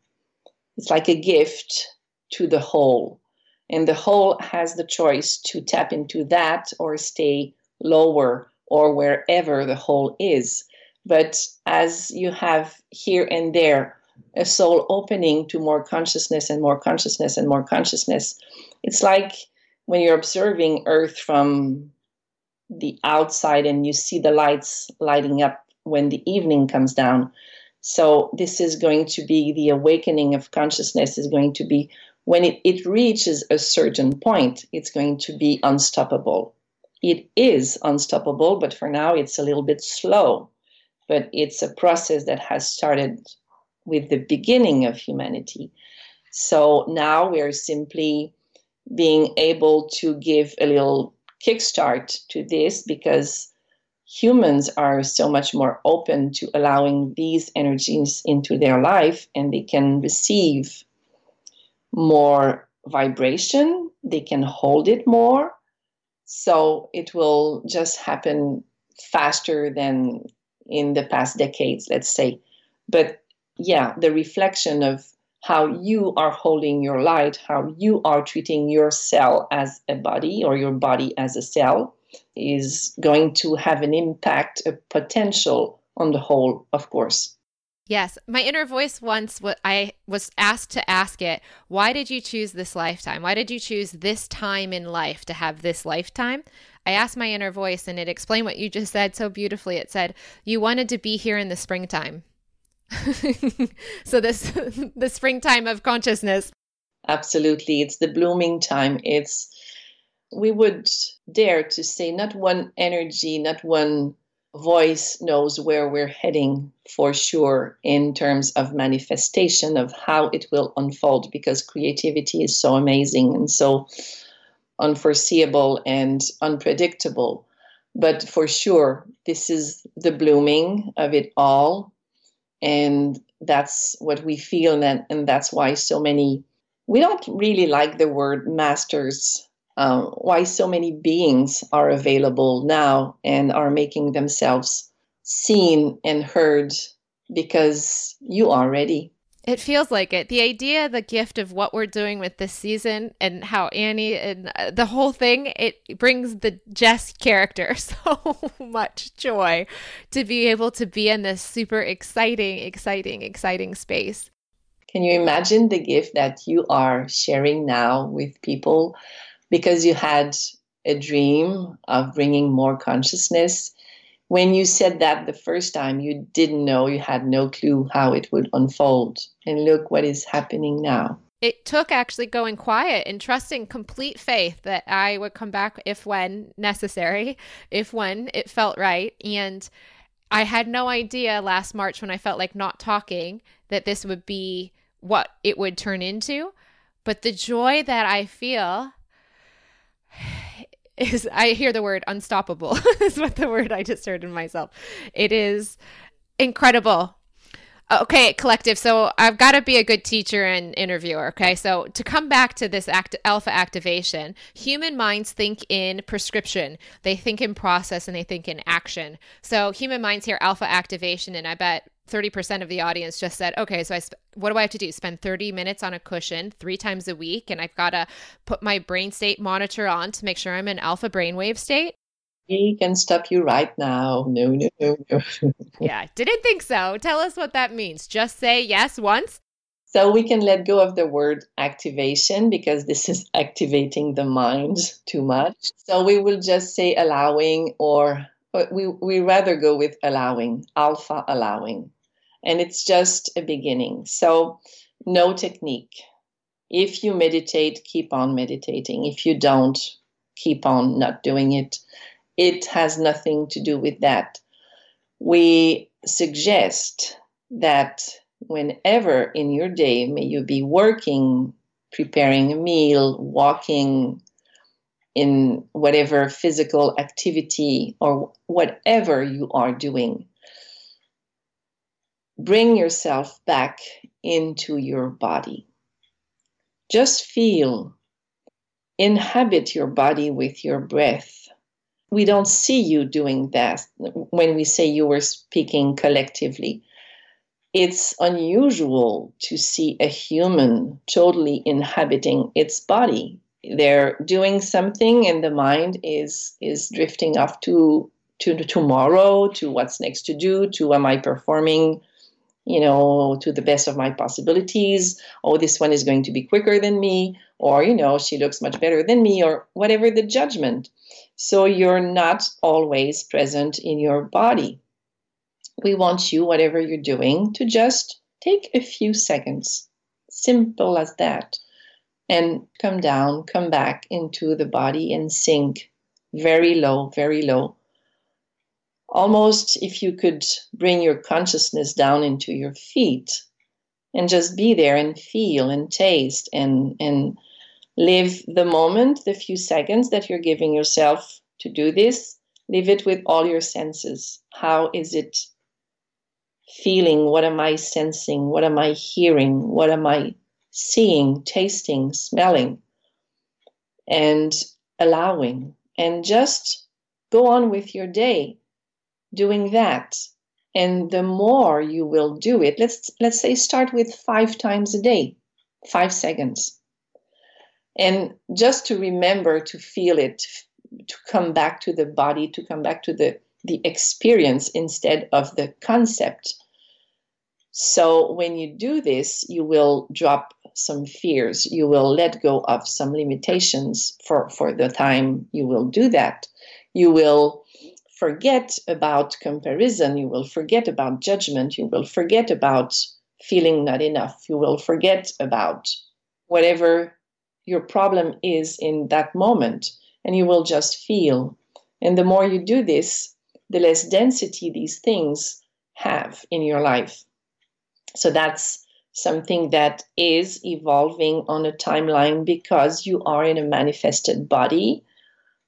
it's like a gift to the whole. And the whole has the choice to tap into that or stay lower, or wherever the whole is. But as you have here and there a soul opening to more consciousness and more consciousness and more consciousness, it's like when you're observing Earth from the outside and you see the lights lighting up when the evening comes down. So, this is going to be the awakening of consciousness, is going to be when it, it reaches a certain point, it's going to be unstoppable it is unstoppable, but for now it's a little bit slow. But it's a process that has started with the beginning of humanity. So now we're simply being able to give a little kickstart to this because humans are so much more open to allowing these energies into their life and they can receive more vibration, they can hold it more. So it will just happen faster than in the past decades, let's say. But yeah, the reflection of how you are holding your light, how you are treating your cell as a body or your body as a cell is going to have an impact, a potential on the whole, of course. Yes, my inner voice once what I was asked to ask it, why did you choose this lifetime? Why did you choose this time in life to have this lifetime? I asked my inner voice and it explained what you just said so beautifully. It said, "You wanted to be here in the springtime." so this the springtime of consciousness. Absolutely, it's the blooming time. It's we would dare to say not one energy, not one voice knows where we're heading for sure in terms of manifestation of how it will unfold because creativity is so amazing and so unforeseeable and unpredictable. But for sure, this is the blooming of it all. And that's what we feel. And, and that's why so many, we don't really like the word masters um, why so many beings are available now and are making themselves seen and heard because you are ready. It feels like it. The idea, the gift of what we're doing with this season and how Annie and uh, the whole thing, it brings the Jess character so much joy to be able to be in this super exciting, exciting, exciting space. Can you imagine the gift that you are sharing now with people because you had a dream of bringing more consciousness. When you said that the first time, you didn't know, you had no clue how it would unfold. And look what is happening now. It took actually going quiet and trusting complete faith that I would come back if when necessary, if when it felt right. And I had no idea last March when I felt like not talking that this would be what it would turn into. But the joy that I feel is I hear the word unstoppable is what the word I just heard in myself. It is incredible. Okay, collective. So I've got to be a good teacher and interviewer. Okay, so to come back to this act, alpha activation, human minds think in prescription, they think in process, and they think in action. So human minds hear alpha activation, and I bet 30% of the audience just said, okay, so I sp- what do I have to do? Spend 30 minutes on a cushion three times a week, and I've got to put my brain state monitor on to make sure I'm in alpha brainwave state. He can stop you right now. No, no, no, no. yeah, didn't think so. Tell us what that means. Just say yes once. So we can let go of the word activation because this is activating the mind too much. So we will just say allowing or we we rather go with allowing, alpha allowing and it's just a beginning. So, no technique. If you meditate, keep on meditating. If you don't, keep on not doing it. It has nothing to do with that. We suggest that whenever in your day, may you be working, preparing a meal, walking, in whatever physical activity or whatever you are doing, bring yourself back into your body. Just feel, inhabit your body with your breath. We don't see you doing that when we say you were speaking collectively. It's unusual to see a human totally inhabiting its body. They're doing something and the mind is is drifting off to to tomorrow, to what's next to do, to am I performing you know, to the best of my possibilities. Oh, this one is going to be quicker than me, or, you know, she looks much better than me, or whatever the judgment. So you're not always present in your body. We want you, whatever you're doing, to just take a few seconds. Simple as that. And come down, come back into the body and sink very low, very low almost if you could bring your consciousness down into your feet and just be there and feel and taste and and Live the moment, the few seconds that you're giving yourself to do this. Live it with all your senses. How is it feeling? What am I sensing? What am I hearing? What am I seeing, tasting, smelling? And allowing. And just go on with your day doing that. And the more you will do it let's let's say start with 5 times a day 5 seconds. And just to remember to feel it to come back to the body to come back to the the experience instead of the concept. So when you do this you will drop some fears. You will let go of some limitations for for the time you will do that. You will forget about comparison, you will forget about judgment, you will forget about feeling not enough, you will forget about whatever your problem is in that moment, and you will just feel. And the more you do this, the less density these things have in your life. So that's something that is evolving on a timeline because you are in a manifested body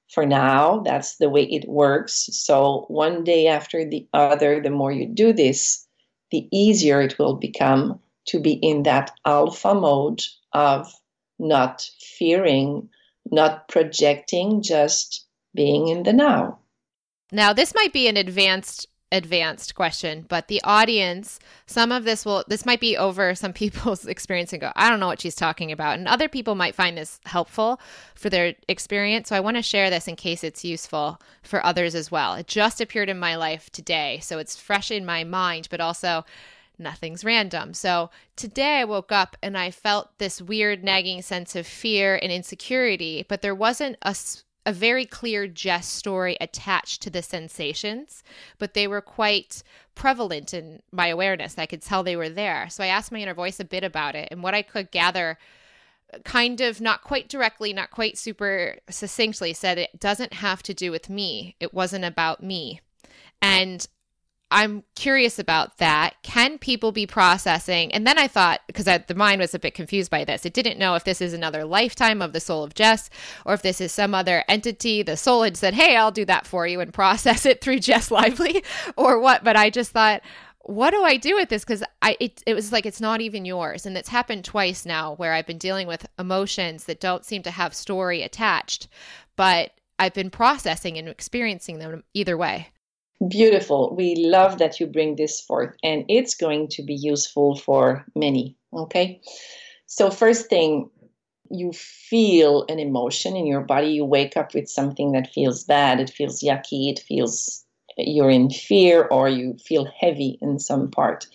for now. That's the way it works. So, one day after the other, the more you do this, the easier it will become to be in that alpha mode of not fearing, not projecting, just being in the now. Now, this might be an advanced advanced question, but the audience, some of this will, this might be over some people's experience and go, I don't know what she's talking about. And other people might find this helpful for their experience. So I want to share this in case it's useful for others as well. It just appeared in my life today. So it's fresh in my mind, but also nothing's random. So today I woke up and I felt this weird nagging sense of fear and insecurity, but there wasn't a a very clear Jess story attached to the sensations, but they were quite prevalent in my awareness. I could tell they were there. So I asked my inner voice a bit about it and what I could gather kind of not quite directly, not quite super succinctly said it doesn't have to do with me. It wasn't about me. And I'm curious about that. Can people be processing? And then I thought, because the mind was a bit confused by this, it didn't know if this is another lifetime of the soul of Jess or if this is some other entity. The soul had said, hey, I'll do that for you and process it through Jess Lively or what. But I just thought, what do I do with this? Because I it, it was like it's not even yours, and it's happened twice now where I've been dealing with emotions that don't seem to have story attached, but I've been processing and experiencing them either way. Beautiful. We love that you bring this forth, and it's going to be useful for many. Okay. So, first thing, you feel an emotion in your body. You wake up with something that feels bad, it feels yucky, it feels you're in fear, or you feel heavy in some part.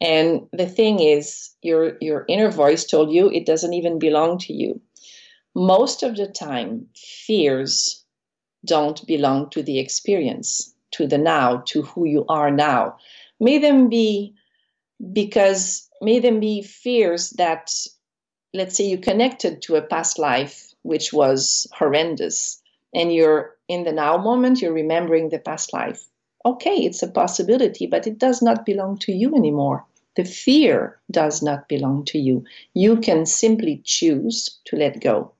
And the thing is, your, your inner voice told you it doesn't even belong to you. Most of the time, fears don't belong to the experience to the now, to who you are now. May them be because may them be fears that let's say you connected to a past life which was horrendous and you're in the now moment you're remembering the past life. Okay it's a possibility but it does not belong to you anymore. The fear does not belong to you. You can simply choose to let go.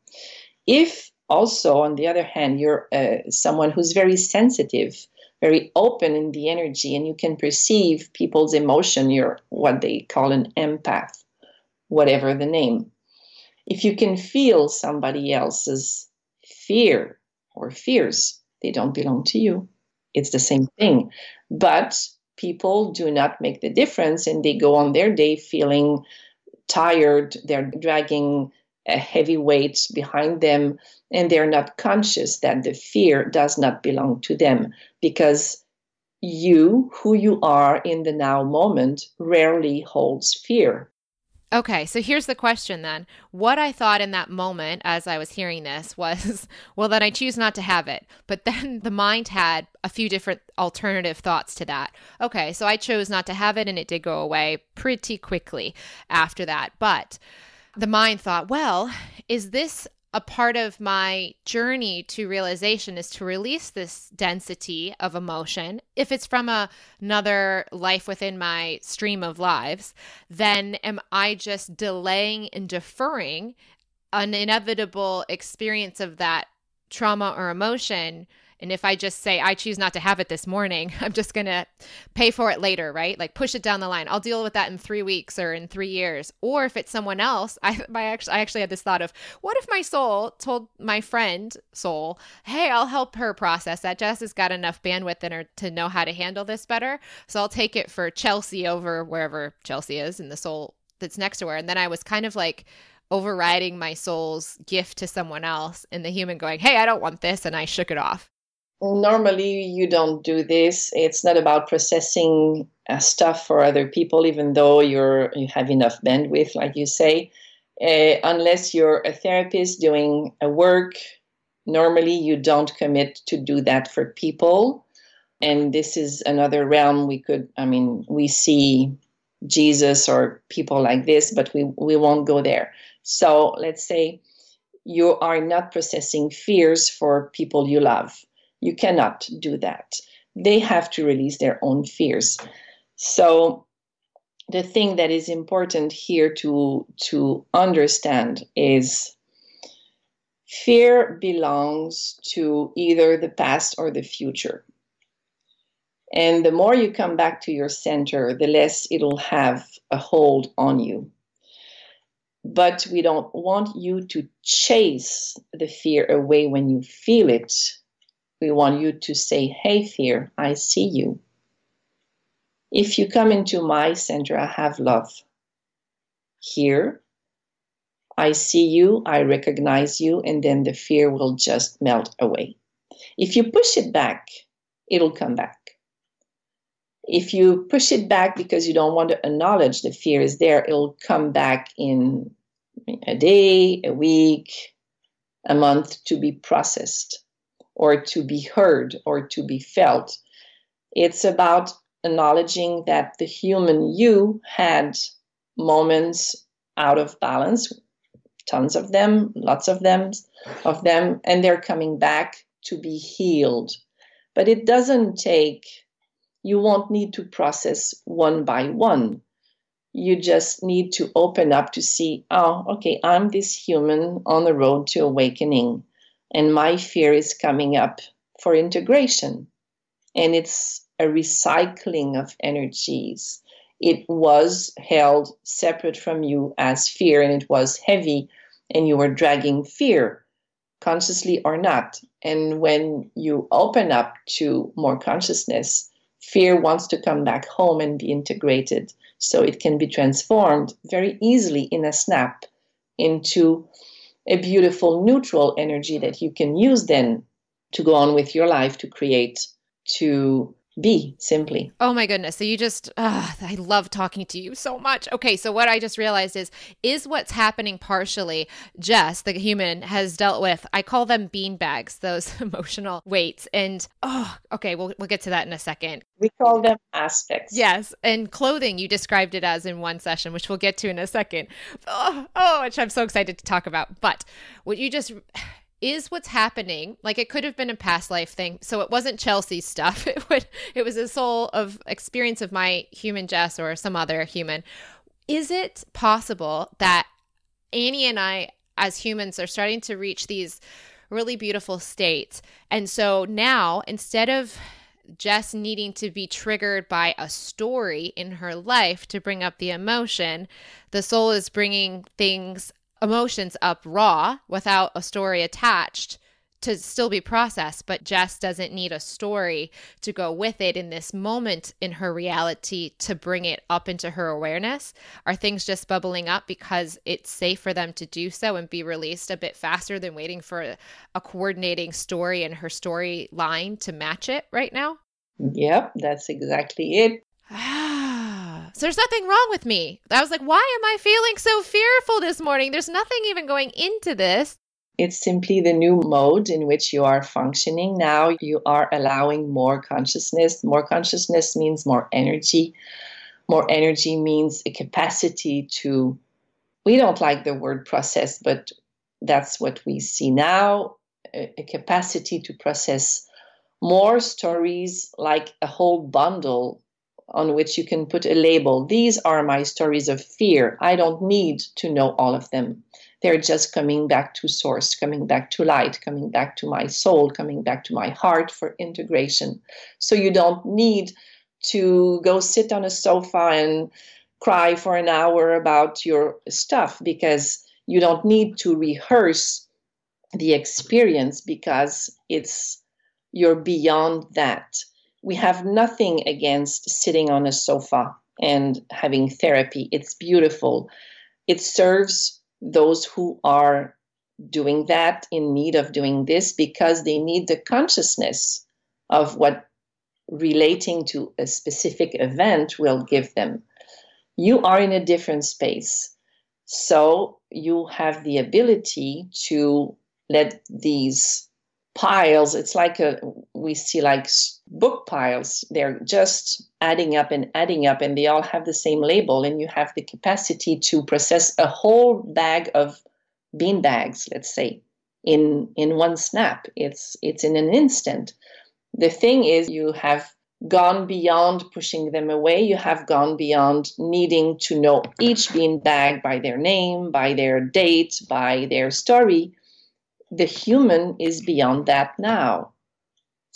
If also on the other hand you're uh, someone who's very sensitive very open in the energy and you can perceive people's emotion. You're what they call an empath, whatever the name. If you can feel somebody else's fear or fears, they don't belong to you. It's the same thing. But people do not make the difference and they go on their day feeling tired. They're dragging Uh, heavy weights behind them and they're not conscious that the fear does not belong to them because you, who you are in the now moment, rarely holds fear. Okay, so here's the question then. What I thought in that moment as I was hearing this was, well, then I choose not to have it. But then the mind had a few different alternative thoughts to that. Okay, so I chose not to have it and it did go away pretty quickly after that. But the mind thought, well, is this a part of my journey to realization is to release this density of emotion. If it's from a, another life within my stream of lives, then am I just delaying and deferring an inevitable experience of that trauma or emotion and if I just say, I choose not to have it this morning, I'm just going to pay for it later, right? Like push it down the line. I'll deal with that in three weeks or in three years. Or if it's someone else, I, actually, I actually had this thought of what if my soul told my friend soul, hey, I'll help her process that. Jess has got enough bandwidth in her to know how to handle this better. So I'll take it for Chelsea over wherever Chelsea is and the soul that's next to her. And then I was kind of like, overriding my soul's gift to someone else and the human going, Hey, I don't want this. And I shook it off normally you don't do this. It's not about processing uh, stuff for other people even though you're you have enough bandwidth like you say. Uh, unless you're a therapist doing a work normally you don't commit to do that for people. And this is another realm we could i mean we see jesus or people like this but we we won't go there. So let's say you are not processing fears for people you love you cannot do that. They have to release their own fears. So the thing that is important here to to understand is fear belongs to either the past or the future. And the more you come back to your center, the less it'll have a hold on you. But we don't want you to chase the fear away when you feel it we want you to say, Hey, fear, I see you. If you come into my center, I have love. Here, I see you, I recognize you, and then the fear will just melt away. If you push it back, it'll come back. If you push it back because you don't want to acknowledge the fear is there, it'll come back in a day, a week, a month to be processed or to be heard or to be felt. It's about acknowledging that the human you had moments out of balance, tons of them, lots of them, of them, and they're coming back to be healed. But it doesn't take, you won't need to process one by one. You just need to open up to see, oh, okay, I'm this human on the road to awakening and my fear is coming up for integration. And it's a recycling of energies. It was held separate from you as fear, and it was heavy, and you were dragging fear, consciously or not. And when you open up to more consciousness, fear wants to come back home and be integrated so it can be transformed very easily in a snap into a beautiful neutral energy that you can use then to go on with your life to create to be simply. Oh my goodness. So you just, uh, I love talking to you so much. Okay. So what I just realized is, is what's happening partially Jess, the human, has dealt with, I call them bean bags, those emotional weights. And, oh, okay. We'll, we'll get to that in a second. We call them aspects. Yes. And clothing, you described it as in one session, which we'll get to in a second. Oh, oh which I'm so excited to talk about. But what you just, is what's happening. Like it could have been a past life thing. So it wasn't chelsea's stuff. It would it was a soul of experience of my human jess or some other human. Is it possible that annie and i as humans are starting to reach these really beautiful states? And so now instead of Jess needing to be triggered by a story in her life to bring up the emotion, the soul is bringing things emotions up raw without a story attached to still be processed, but Jess doesn't need a story to go with it in this moment in her reality to bring it up into her awareness? Are things just bubbling up because it's safe for them to do so and be released a bit faster than waiting for a, a coordinating story and her storyline to match it right now? Yep, that's exactly it. So there's nothing wrong with me. I was like, why am I feeling so fearful this morning? There's nothing even going into this. It's simply the new mode in which you are functioning. Now you are allowing more consciousness. More consciousness means more energy. More energy means a capacity to, we don't like the word process, but that's what we see now a, a capacity to process more stories like a whole bundle on which you can put a label. These are my stories of fear. I don't need to know all of them. They're just coming back to source, coming back to light, coming back to my soul, coming back to my heart for integration. So you don't need to go sit on a sofa and cry for an hour about your stuff because you don't need to rehearse the experience because it's you're beyond that. We have nothing against sitting on a sofa and having therapy. It's beautiful. It serves those who are doing that in need of doing this because they need the consciousness of what relating to a specific event will give them. You are in a different space. So you have the ability to let these piles it's like a we see like book piles. They're just adding up and adding up and they all have the same label and you have the capacity to process a whole bag of bean bags let's say in in one snap. It's it's in an instant. The thing is you have gone beyond pushing them away. You have gone beyond needing to know each bean bag by their name by their date by their story. The human is beyond that now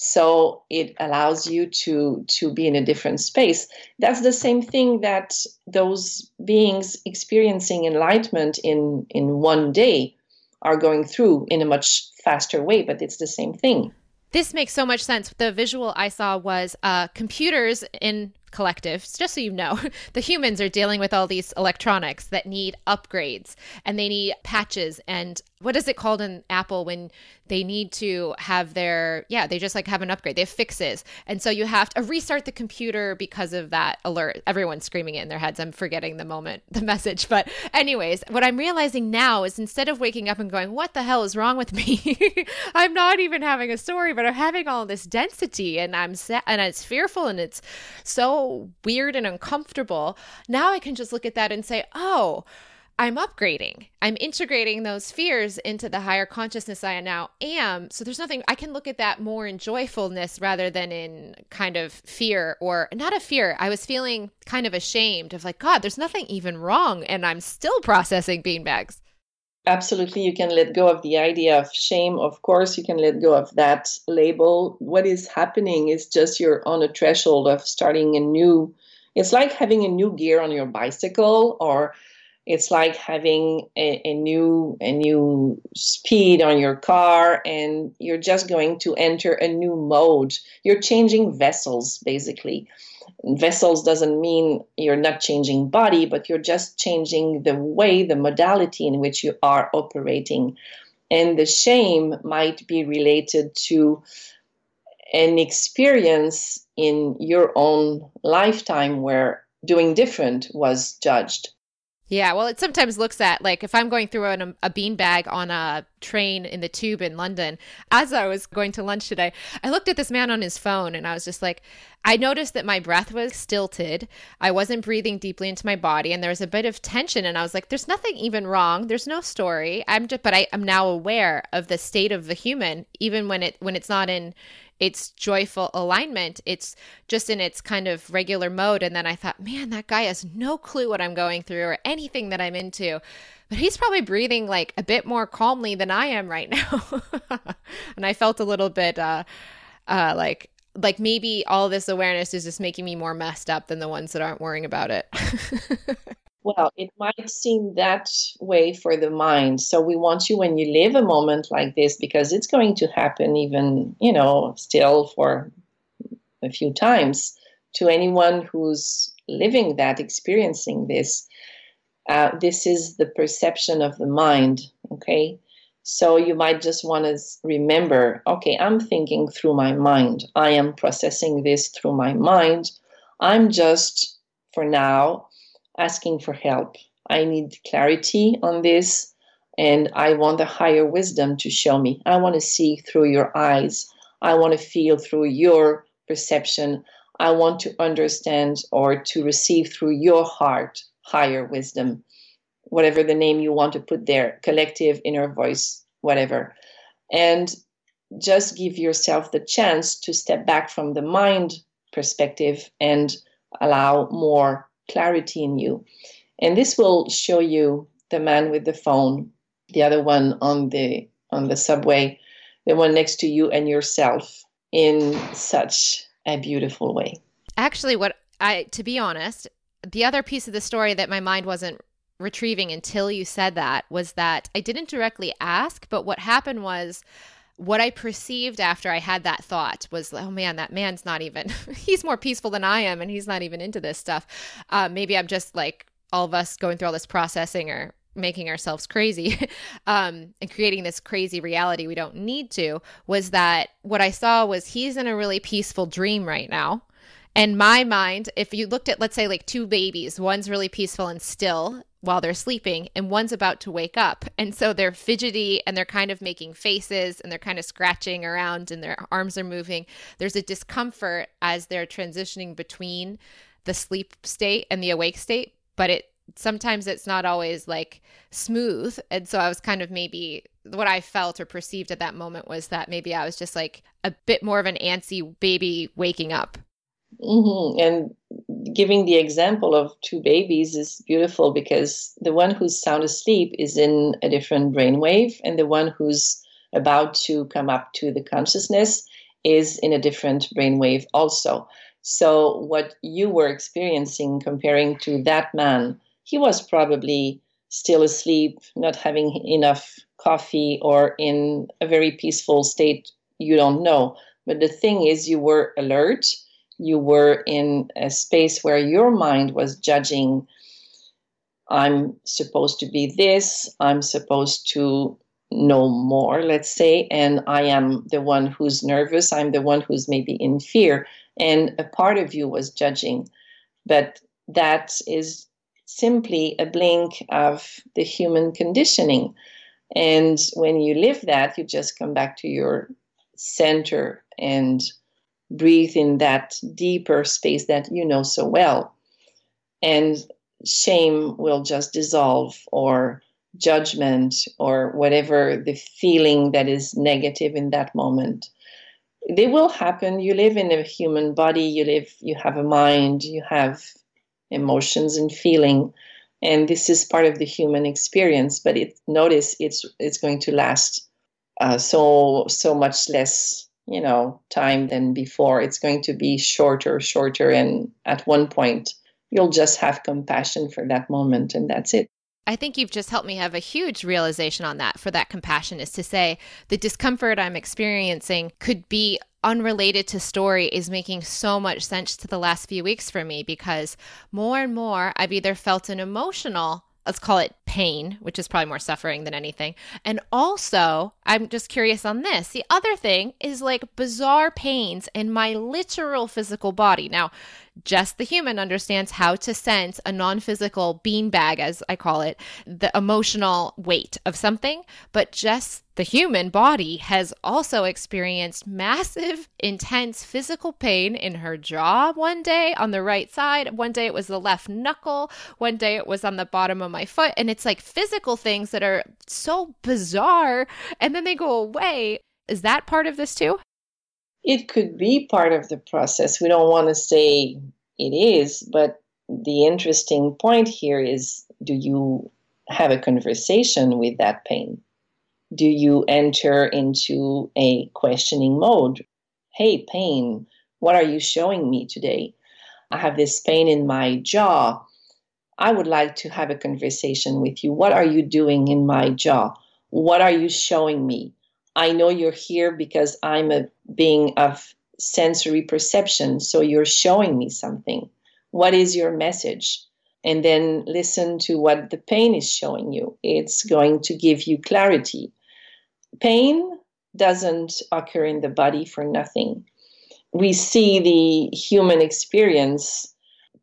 so it allows you to to be in a different space that's the same thing that those beings experiencing enlightenment in in one day are going through in a much faster way but it's the same thing this makes so much sense. The visual I saw was uh, computers in collectives, just so you know, the humans are dealing with all these electronics that need upgrades and they need patches and what is it called in Apple when they need to have their yeah they just like have an upgrade. They have fixes. And so you have to restart the computer because of that alert. Everyone's screaming it in their heads. I'm forgetting the moment the message. But anyways what i'm realizing now is instead of waking up and going what the hell is wrong with me? I'm not even having a story but i'm having all this density and i'm set and it's fearful and it's so weird and uncomfortable. Now i can just look at that and say oh I'm upgrading. I'm integrating those fears into the higher consciousness I now am. So there's nothing I can look at that more in joyfulness rather than in kind of fear or not a fear. I was feeling kind of ashamed of like, God, there's nothing even wrong. And I'm still processing beanbags. Absolutely. You can let go of the idea of shame. Of course, you can let go of that label. What is happening is just you're on a threshold of starting a new, it's like having a new gear on your bicycle or it's like having a, a, new a new speed on your car and you're just going to enter a new mode. You're changing vessels basically. Vessels doesn't mean you're not changing body but you're just changing the way the modality in which you are operating. And the shame might be related to an experience in your own lifetime where doing different was judged yeah, well, it sometimes looks at like if I'm going through an, um, a beanbag on a train in the tube in London. As I was going to lunch today, I looked at this man on his phone and I was just like, I noticed that my breath was stilted. I wasn't breathing deeply into my body and there was a bit of tension. And I was like, there's nothing even wrong. There's no story. I'm just, but I am now aware of the state of the human, even when it, when it's not in, its joyful alignment. It's just in its kind of regular mode. And then I thought, man, that guy has no clue what I'm going through or anything that I'm into. But he's probably breathing like a bit more calmly than I am right now. and I felt a little bit uh, uh, like like maybe all this awareness is just making me more messed up than the ones that aren't worrying about it. well, it might seem that way for the mind. So we want you when you live a moment like this because it's going to happen even, you know, still for a few times to anyone who's living that, experiencing this. Uh, this is the perception of the mind, okay? So you might just want to remember okay, I'm thinking through my mind. I am processing this through my mind. I'm just, for now, asking for help. I need clarity on this, and I want the higher wisdom to show me. I want to see through your eyes. I want to feel through your perception. I want to understand or to receive through your heart higher wisdom, whatever the name you want to put there, collective, inner voice, whatever. And just give yourself the chance to step back from the mind perspective and allow more clarity in you. And this will show you the man with the phone the other one on the on the subway, the one next to you and yourself in such a beautiful way. Actually, what I to be honest, the other piece of the story that my mind wasn't retrieving until you said that was that I didn't directly ask, but what happened was what I perceived after I had that thought was, oh man, that man's not even, he's more peaceful than I am, and he's not even into this stuff. Uh, maybe I'm just like all of us going through all this processing or making ourselves crazy um, and creating this crazy reality we don't need to was that what I saw was he's in a really peaceful dream right now. And my mind, if you looked at, let's say, like two babies, one's really peaceful and still while they're sleeping, and one's about to wake up. And so they're fidgety and they're kind of making faces and they're kind of scratching around and their arms are moving. There's a discomfort as they're transitioning between the sleep state and the awake state, but it sometimes it's not always like smooth. And so I was kind of maybe what I felt or perceived at that moment was that maybe I was just like a bit more of an antsy baby waking up. Mm-hmm. And giving the example of two babies is beautiful because the one who's sound asleep is in a different brainwave, and the one who's about to come up to the consciousness is in a different brainwave also. So, what you were experiencing comparing to that man he was probably still asleep, not having enough coffee, or in a very peaceful state. You don't know. But the thing is, you were alert. You were in a space where your mind was judging I'm supposed to be this, I'm supposed to know more, let's say, and I am the one who's nervous, I'm the one who's maybe in fear. And a part of you was judging. But that is simply a blink of the human conditioning. And when you live that, you just come back to your center and breathe in that deeper space that you know so well. And shame will just dissolve, or judgment, or whatever the feeling that is negative in that moment. They will happen. You live in a human body, you live, you have a mind, you have emotions and feeling and this is part of the human experience but it notice it's it's going to last uh, so so much less you know time than before. It's going to be shorter shorter and at one point you'll just have compassion for that moment and that's it. I think you've just helped me have a huge realization on that for that compassion is to say the discomfort I'm experiencing could be unrelated to story is making so much sense to the last few weeks for me because more and more I've either felt an emotional let's call it pain, which is probably more suffering than anything. And also, I'm just curious on this. The other thing is like bizarre pains in my literal physical body. Now, just the human understands how to sense a non physical beanbag, as I call it, the emotional weight of something, but just the human body has also experienced massive, intense physical pain in her jaw one day on the right side. One day it was the left knuckle. One day it was on the bottom of my foot. And it's like physical things that are so bizarre and then they go away. Is that part of this too? It could be part of the process. We don't want to say it is, but the interesting point here is do you have a conversation with that pain? Do you enter into a questioning mode? Hey, pain, what are you showing me today? I have this pain in my jaw. I would like to have a conversation with you. What are you doing in my jaw? What are you showing me? I know you're here because I'm a being of sensory perception, so you're showing me something. What is your message? And then listen to what the pain is showing you. It's going to give you clarity. Pain doesn't occur in the body for nothing. We see the human experience.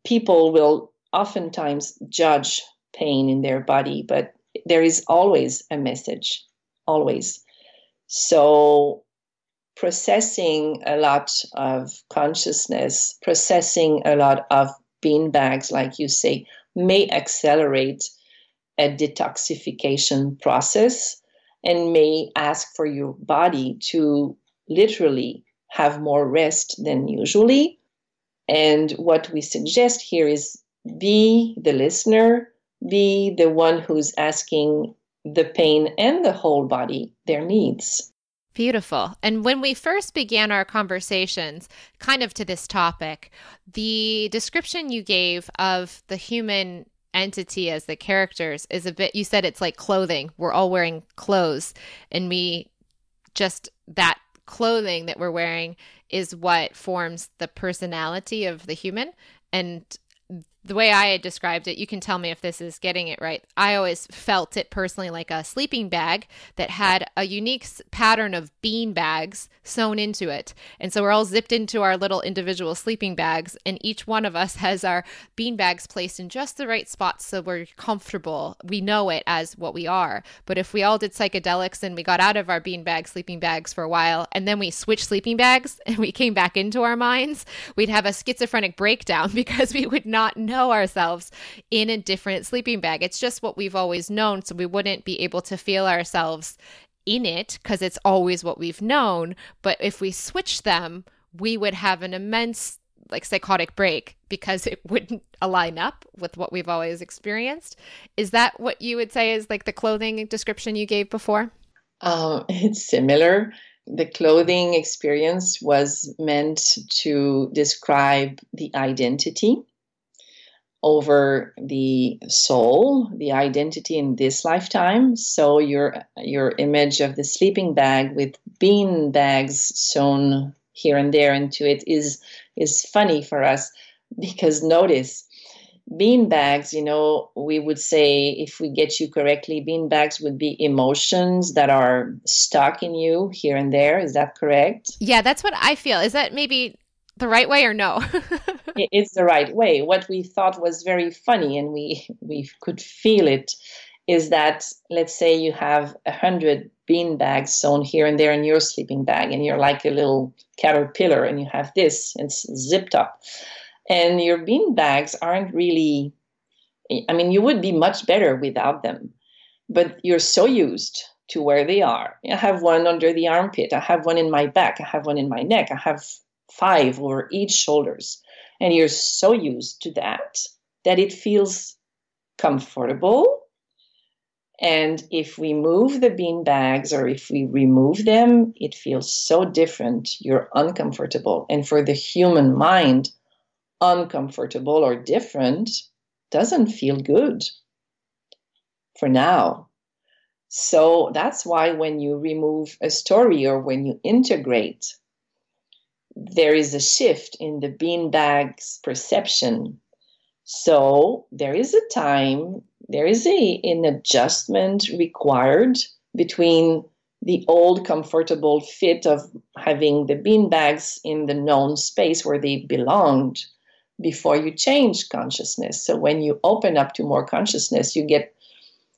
People will oftentimes judge pain in their body, but there is always a message, always. So, processing a lot of consciousness, processing a lot of bean bags, like you say, may accelerate a detoxification process and may ask for your body to literally have more rest than usually. And what we suggest here is be the listener, be the one who's asking the pain and the whole body their needs. Beautiful. And when we first began our conversations, kind of to this topic, the description you gave of the human entity as the characters is a bit, you said it's like clothing. We're all wearing clothes, and we just that clothing that we're wearing is what forms the personality of the human. And the way I had described it, you can tell me if this is getting it right. I always felt it personally like a sleeping bag that had a unique pattern of bean bags sewn into it. And so we're all zipped into our little individual sleeping bags, and each one of us has our bean bags placed in just the right spots so we're comfortable. We know it as what we are. But if we all did psychedelics and we got out of our bean bag sleeping bags for a while, and then we switched sleeping bags and we came back into our minds, we'd have a schizophrenic breakdown because we would not know know ourselves in a different sleeping bag. It's just what we've always known. So we wouldn't be able to feel ourselves in it because it's always what we've known. But if we switch them, we would have an immense like psychotic break because it wouldn't align up with what we've always experienced. Is that what you would say is like the clothing description you gave before? Um, it's similar. The clothing experience was meant to describe the identity over the soul, the identity in this lifetime. So your your image of the sleeping bag with bean bags sewn here and there into it is is funny for us because notice bean bags you know we would say if we get you correctly bean bags would be emotions that are stuck in you here and there is that correct yeah that's what i feel is that maybe the right way or no? it's the right way. What we thought was very funny, and we we could feel it, is that let's say you have a hundred bean bags sewn here and there in your sleeping bag, and you're like a little caterpillar, and you have this, it's zipped up, and your bean bags aren't really. I mean, you would be much better without them, but you're so used to where they are. I have one under the armpit. I have one in my back. I have one in my neck. I have five over each shoulders. And you're so used to that that it feels comfortable. And if we move the bean bags or if we remove them, it feels so different. You're uncomfortable. And for the human mind, uncomfortable or different doesn't feel good for now. So that's why when you remove a story or when you integrate there is a shift in the beanbag's perception. So there is a time, there is a, an adjustment required between the old comfortable fit of having the beanbags in the known space where they belonged before you change consciousness. So when you open up to more consciousness, you get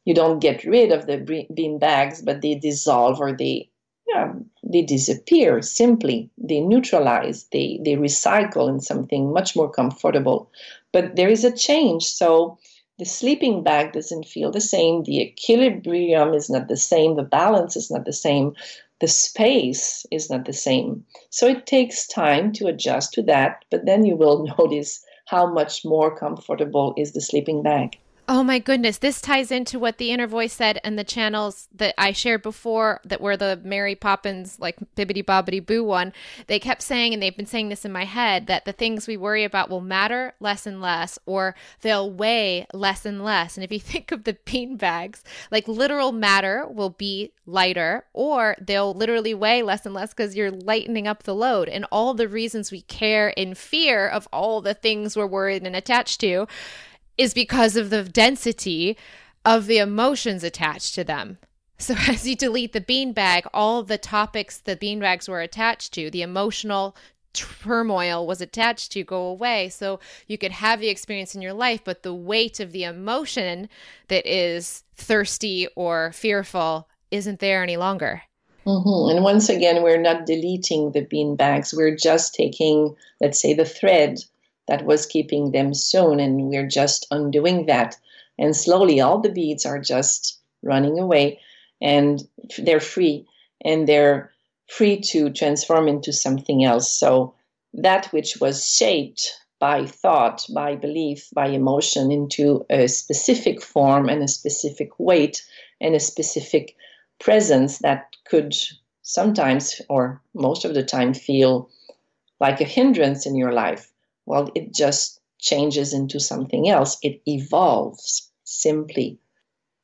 you don't get rid of the bean bags, but they dissolve or they yeah, they disappear simply. They neutralize, they, they recycle in something much more comfortable. But there is a change. So the sleeping bag doesn't feel the same. The equilibrium is not the same. The balance is not the same. The space is not the same. So it takes time to adjust to that. But then you will notice how much more comfortable is the sleeping bag. Oh my goodness. This ties into what the inner voice said and the channels that I shared before that were the Mary Poppins, like bibbity bobbity boo one. They kept saying, and they've been saying this in my head, that the things we worry about will matter less and less, or they'll weigh less and less. And if you think of the bean bags, like literal matter will be lighter, or they'll literally weigh less and less because you're lightening up the load. And all the reasons we care in fear of all the things we're worried and attached to is because of the density of the emotions attached to them. So as you delete the beanbag, all the topics the beanbags were attached to, the emotional turmoil was attached to go away. So you could have the experience in your life, but the weight of the emotion that is thirsty or fearful isn't there any longer. Mm-hmm. And once again, we're not deleting the beanbags. We're just taking, let's say, the thread that was keeping them sewn, and we're just undoing that. And slowly, all the beads are just running away, and they're free, and they're free to transform into something else. So, that which was shaped by thought, by belief, by emotion into a specific form and a specific weight and a specific presence that could sometimes or most of the time feel like a hindrance in your life. Well, it just changes into something else. It evolves simply.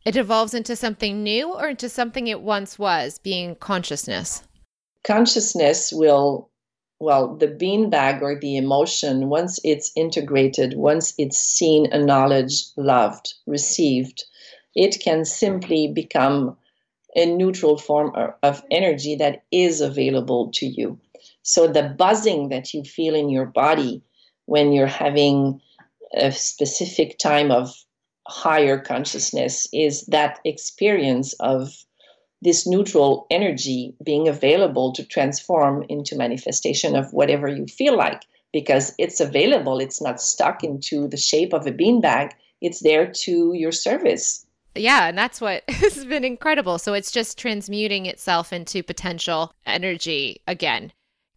It evolves into something new or into something it once was, being consciousness? Consciousness will, well, the beanbag or the emotion, once it's integrated, once it's seen, acknowledged, loved, received, it can simply become a neutral form of energy that is available to you. So the buzzing that you feel in your body when you're having a specific time of higher consciousness is that experience of this neutral energy being available to transform into manifestation of whatever you feel like. Because it's available it's not stuck into the shape of a beanbag. It's there to your service. Yeah, and that's what has been incredible. So it's just transmuting itself into potential energy again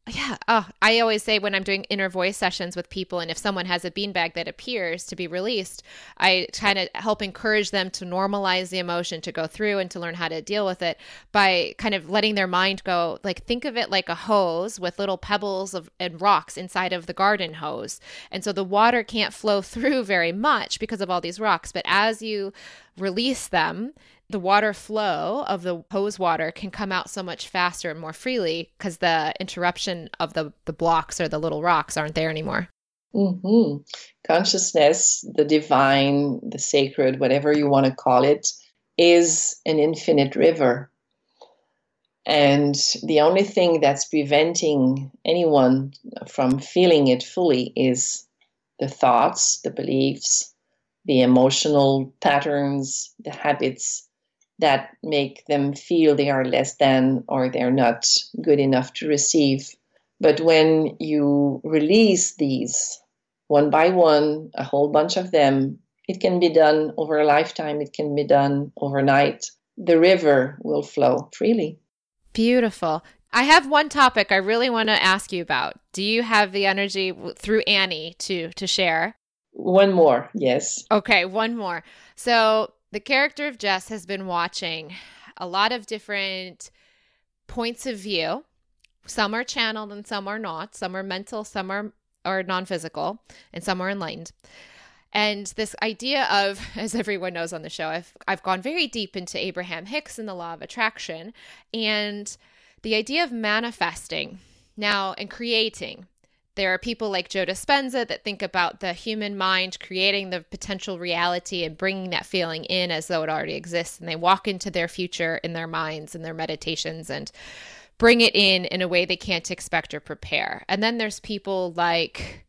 yeah. Oh, i always say when i'm doing inner voice sessions with people and if someone has a beanbag that appears to be released i kind of help encourage them to normalize the emotion to go through and to learn how to deal with it by kind of letting their mind go like think of it like a hose with little pebbles of and rocks inside of the garden hose. And so the water can't flow through very much because of all these rocks but as you release them the water flow of the hose water can come out so much faster and more freely because the interruption of the, the blocks or the little rocks aren't there anymore. Mm-hmm. Consciousness, the divine, the sacred, whatever you want to call it, is an infinite river. And the only thing that's preventing anyone from feeling it fully is the thoughts, the beliefs, the emotional patterns, the habits that make them feel they are less than or they're not good enough to receive. But when you release these one by one, a whole bunch of them, it can be done over a lifetime, it can be done overnight. The river will flow freely. Beautiful. I have one topic I really want to ask you about. Do you have the energy through Annie to to share? One more, yes. Okay, one more. So the character of Jess has been watching a lot of different points of view. Some are channeled and some are not. Some are mental, some are or non-physical, and some are enlightened. And this idea of, as everyone knows on the show, I've I've gone very deep into Abraham Hicks and the law of attraction and the idea of manifesting now and creating there are people like Joe Dispenza that think about the human mind creating the potential reality and bringing that feeling in as though it already exists. And they walk into their future in their minds and their meditations and bring it in in a way they can't expect or prepare. And then there's people like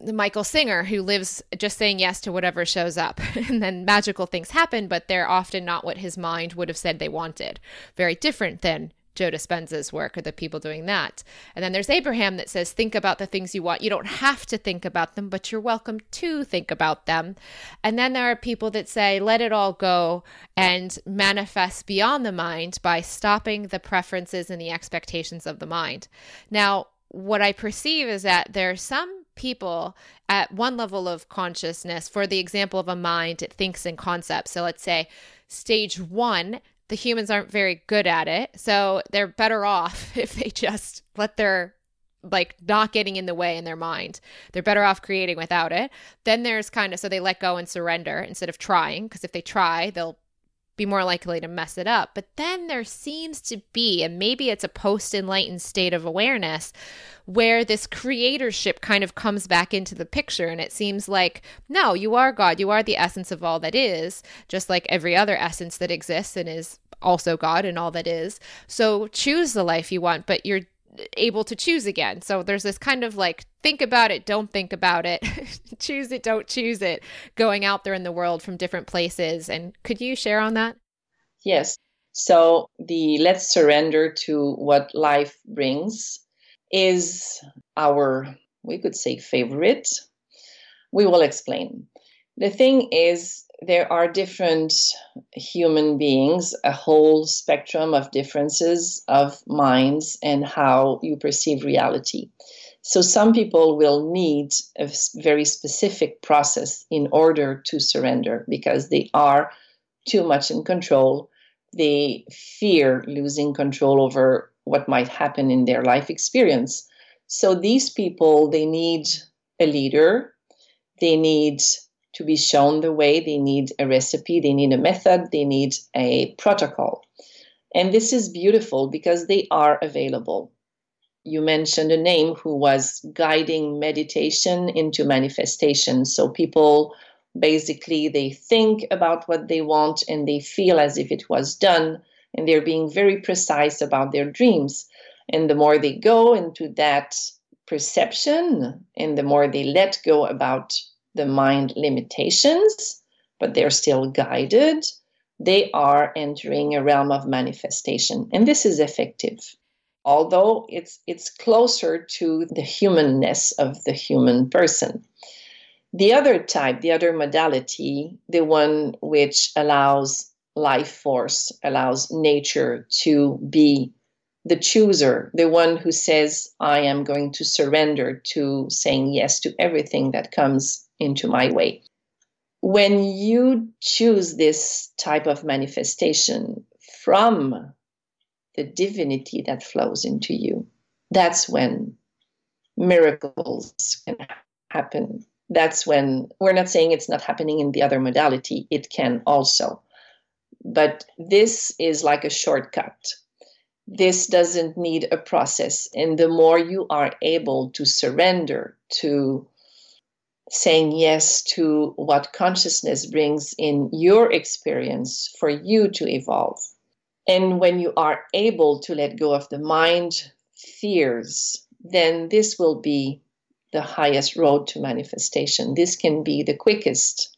Michael Singer, who lives just saying yes to whatever shows up. and then magical things happen, but they're often not what his mind would have said they wanted. Very different than Joe Dispenza's work or the people doing that. And then there's Abraham that says, think about the things you want. You don't have to think about them, but you're welcome to think about them. And then there are people that say, let it all go and manifest beyond the mind by stopping the preferences and the expectations of the mind. Now, what I perceive is that there are some people at one level of consciousness, for the example of a mind, it thinks in concepts. So let's say stage one the humans aren't very good at it. So they're better off if they just let their like not getting in the way in their mind. They're better off creating without it. Then there's kind of so they let go and surrender instead of trying because if they try, they'll be more likely to mess it up. But then there seems to be, and maybe it's a post enlightened state of awareness, where this creatorship kind of comes back into the picture. And it seems like, no, you are God. You are the essence of all that is, just like every other essence that exists and is also God and all that is. So choose the life you want, but you're able to choose again. So there's this kind of like think about it, don't think about it, choose it, don't choose it, going out there in the world from different places. And could you share on that? Yes. So the let's surrender to what life brings is our, we could say, favorite. We will explain. The thing is, there are different human beings, a whole spectrum of differences of minds and how you perceive reality. So, some people will need a very specific process in order to surrender because they are too much in control. They fear losing control over what might happen in their life experience. So these people, they need a leader. They need to be shown the way. They need a recipe. They need a method. They need a protocol. And this is beautiful because they are available. You mentioned a name who was guiding meditation into manifestation. So people basically they think about what they want and they feel as if it was done and they're being very precise about their dreams. And the more they go into that perception and the more they let go about the mind limitations, but they're still guided, they are entering a realm of manifestation. And this is effective. Although it's it's closer to the humanness of the human person. The other type, the other modality, the one which allows life force, allows nature to be the chooser, the one who says, I am going to surrender to saying yes to everything that comes into my way. When you choose this type of manifestation from the divinity that flows into you, that's when miracles can happen. That's when we're not saying it's not happening in the other modality, it can also. But this is like a shortcut. This doesn't need a process. And the more you are able to surrender to saying yes to what consciousness brings in your experience for you to evolve. And when you are able to let go of the mind fears, then this will be the highest road to manifestation. This can be the quickest,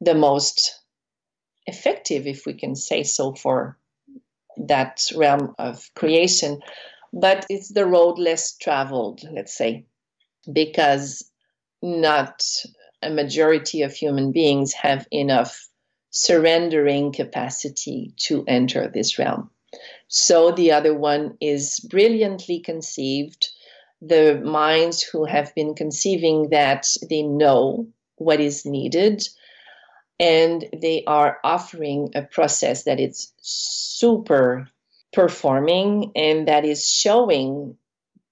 the most effective, if we can say so, for that realm of creation. But it's the road less traveled, let's say, because not a majority of human beings have enough surrendering capacity to enter this realm. So the other one is brilliantly conceived. The minds who have been conceiving that they know what is needed and they are offering a process that is super performing and that is showing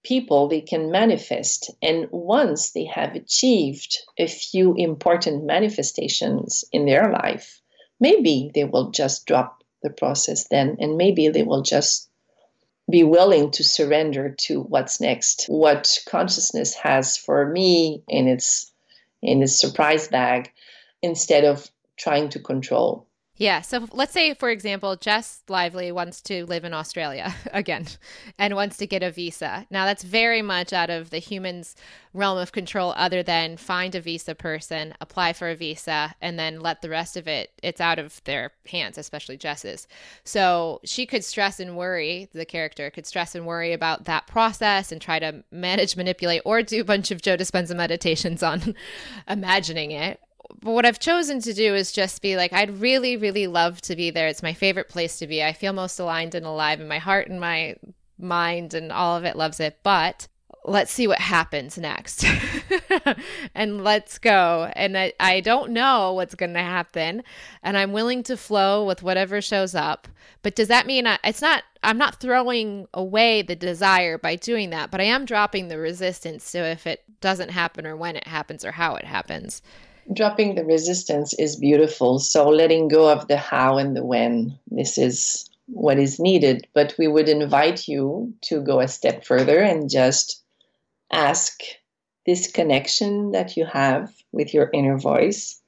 people they can manifest. And once they have achieved a few important manifestations in their life, maybe they will just drop the process then, and maybe they will just be willing to surrender to what's next, what consciousness has for me in its in its surprise bag, instead of trying to control. Yeah. So let's say, for example, Jess Lively wants to live in Australia again and wants to get a visa. Now, that's very much out of the human's realm of control, other than find a visa person, apply for a visa, and then let the rest of it, it's out of their hands, especially Jess's. So she could stress and worry, the character could stress and worry about that process and try to manage, manipulate, or do a bunch of Joe Dispenza meditations on imagining it but what I've chosen to do is just be like, I'd really, really love to be there. It's my favorite place to be. I feel most aligned and alive in my heart and my mind, and all of it loves it. But let's see what happens next and let's go. And I, I don't know what's going to happen. And I'm willing to flow with whatever shows up. But does that mean I, it's not, I'm not throwing away the desire by doing that, but I am dropping the resistance to if it doesn't happen or when it happens or how it happens dropping the resistance is beautiful. So letting go of the how and the when, this is what is needed. But we would invite you to go a step further and just ask this connection that you have with your inner voice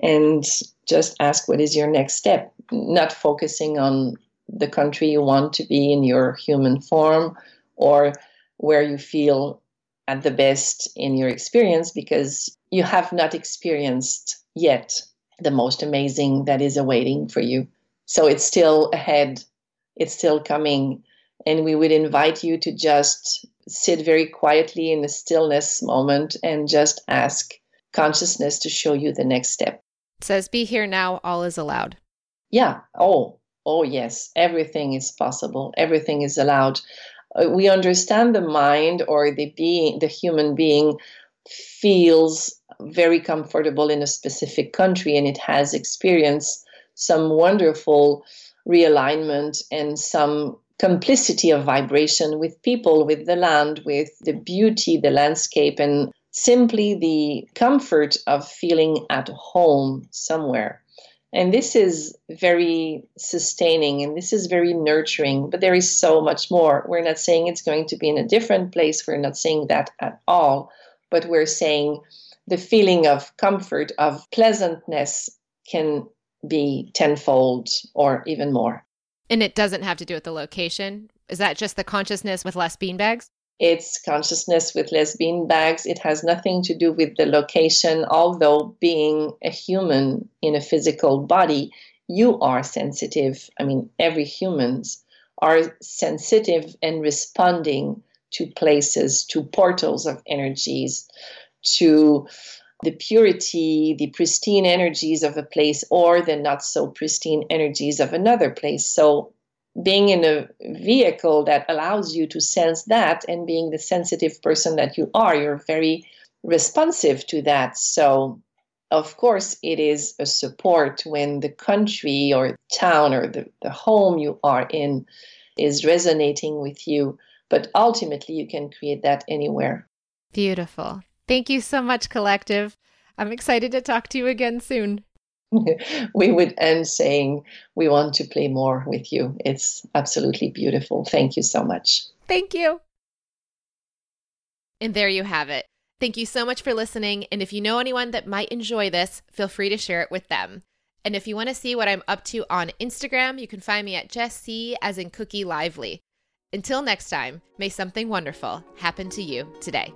and just ask what is your next step, not focusing on the country you want to be in your human form or where you feel at the best in your experience because you have not experienced yet the most amazing that is awaiting for you. So it's still ahead, it's still coming. And we would invite you to just sit very quietly in the stillness moment and just ask consciousness to show you the next step. It says, Be here now, all is allowed. Yeah. Oh, oh, yes. Everything is possible, everything is allowed. Uh, we understand the mind or the being, the human being feels very comfortable in a specific country and it has experienced some wonderful realignment and some complicity of vibration with people, with the land, with the beauty, the landscape, and simply the comfort of feeling at home somewhere. And this is very sustaining and this is very nurturing, but there is so much more. We're not saying it's going to be in a different place, we're not saying that at all, but we're saying the feeling of comfort, of pleasantness can be tenfold or even more. And it doesn't have to do with the location. Is that just the consciousness with less beanbags? It's consciousness with less beanbags. It has nothing to do with the location, although being a human in a physical body, you are sensitive. I mean, every humans are sensitive and responding to places, to portals of energies, to the purity, the pristine energies of a place, or the not so pristine energies of another place. So, being in a vehicle that allows you to sense that and being the sensitive person that you are, you're very responsive to that. So, of course, it is a support when the country or town or the, the home you are in is resonating with you. But ultimately, you can create that anywhere. Beautiful. Thank you so much, Collective. I'm excited to talk to you again soon. we would end saying, We want to play more with you. It's absolutely beautiful. Thank you so much. Thank you. And there you have it. Thank you so much for listening. And if you know anyone that might enjoy this, feel free to share it with them. And if you want to see what I'm up to on Instagram, you can find me at Jess C as in Cookie Lively. Until next time, may something wonderful happen to you today.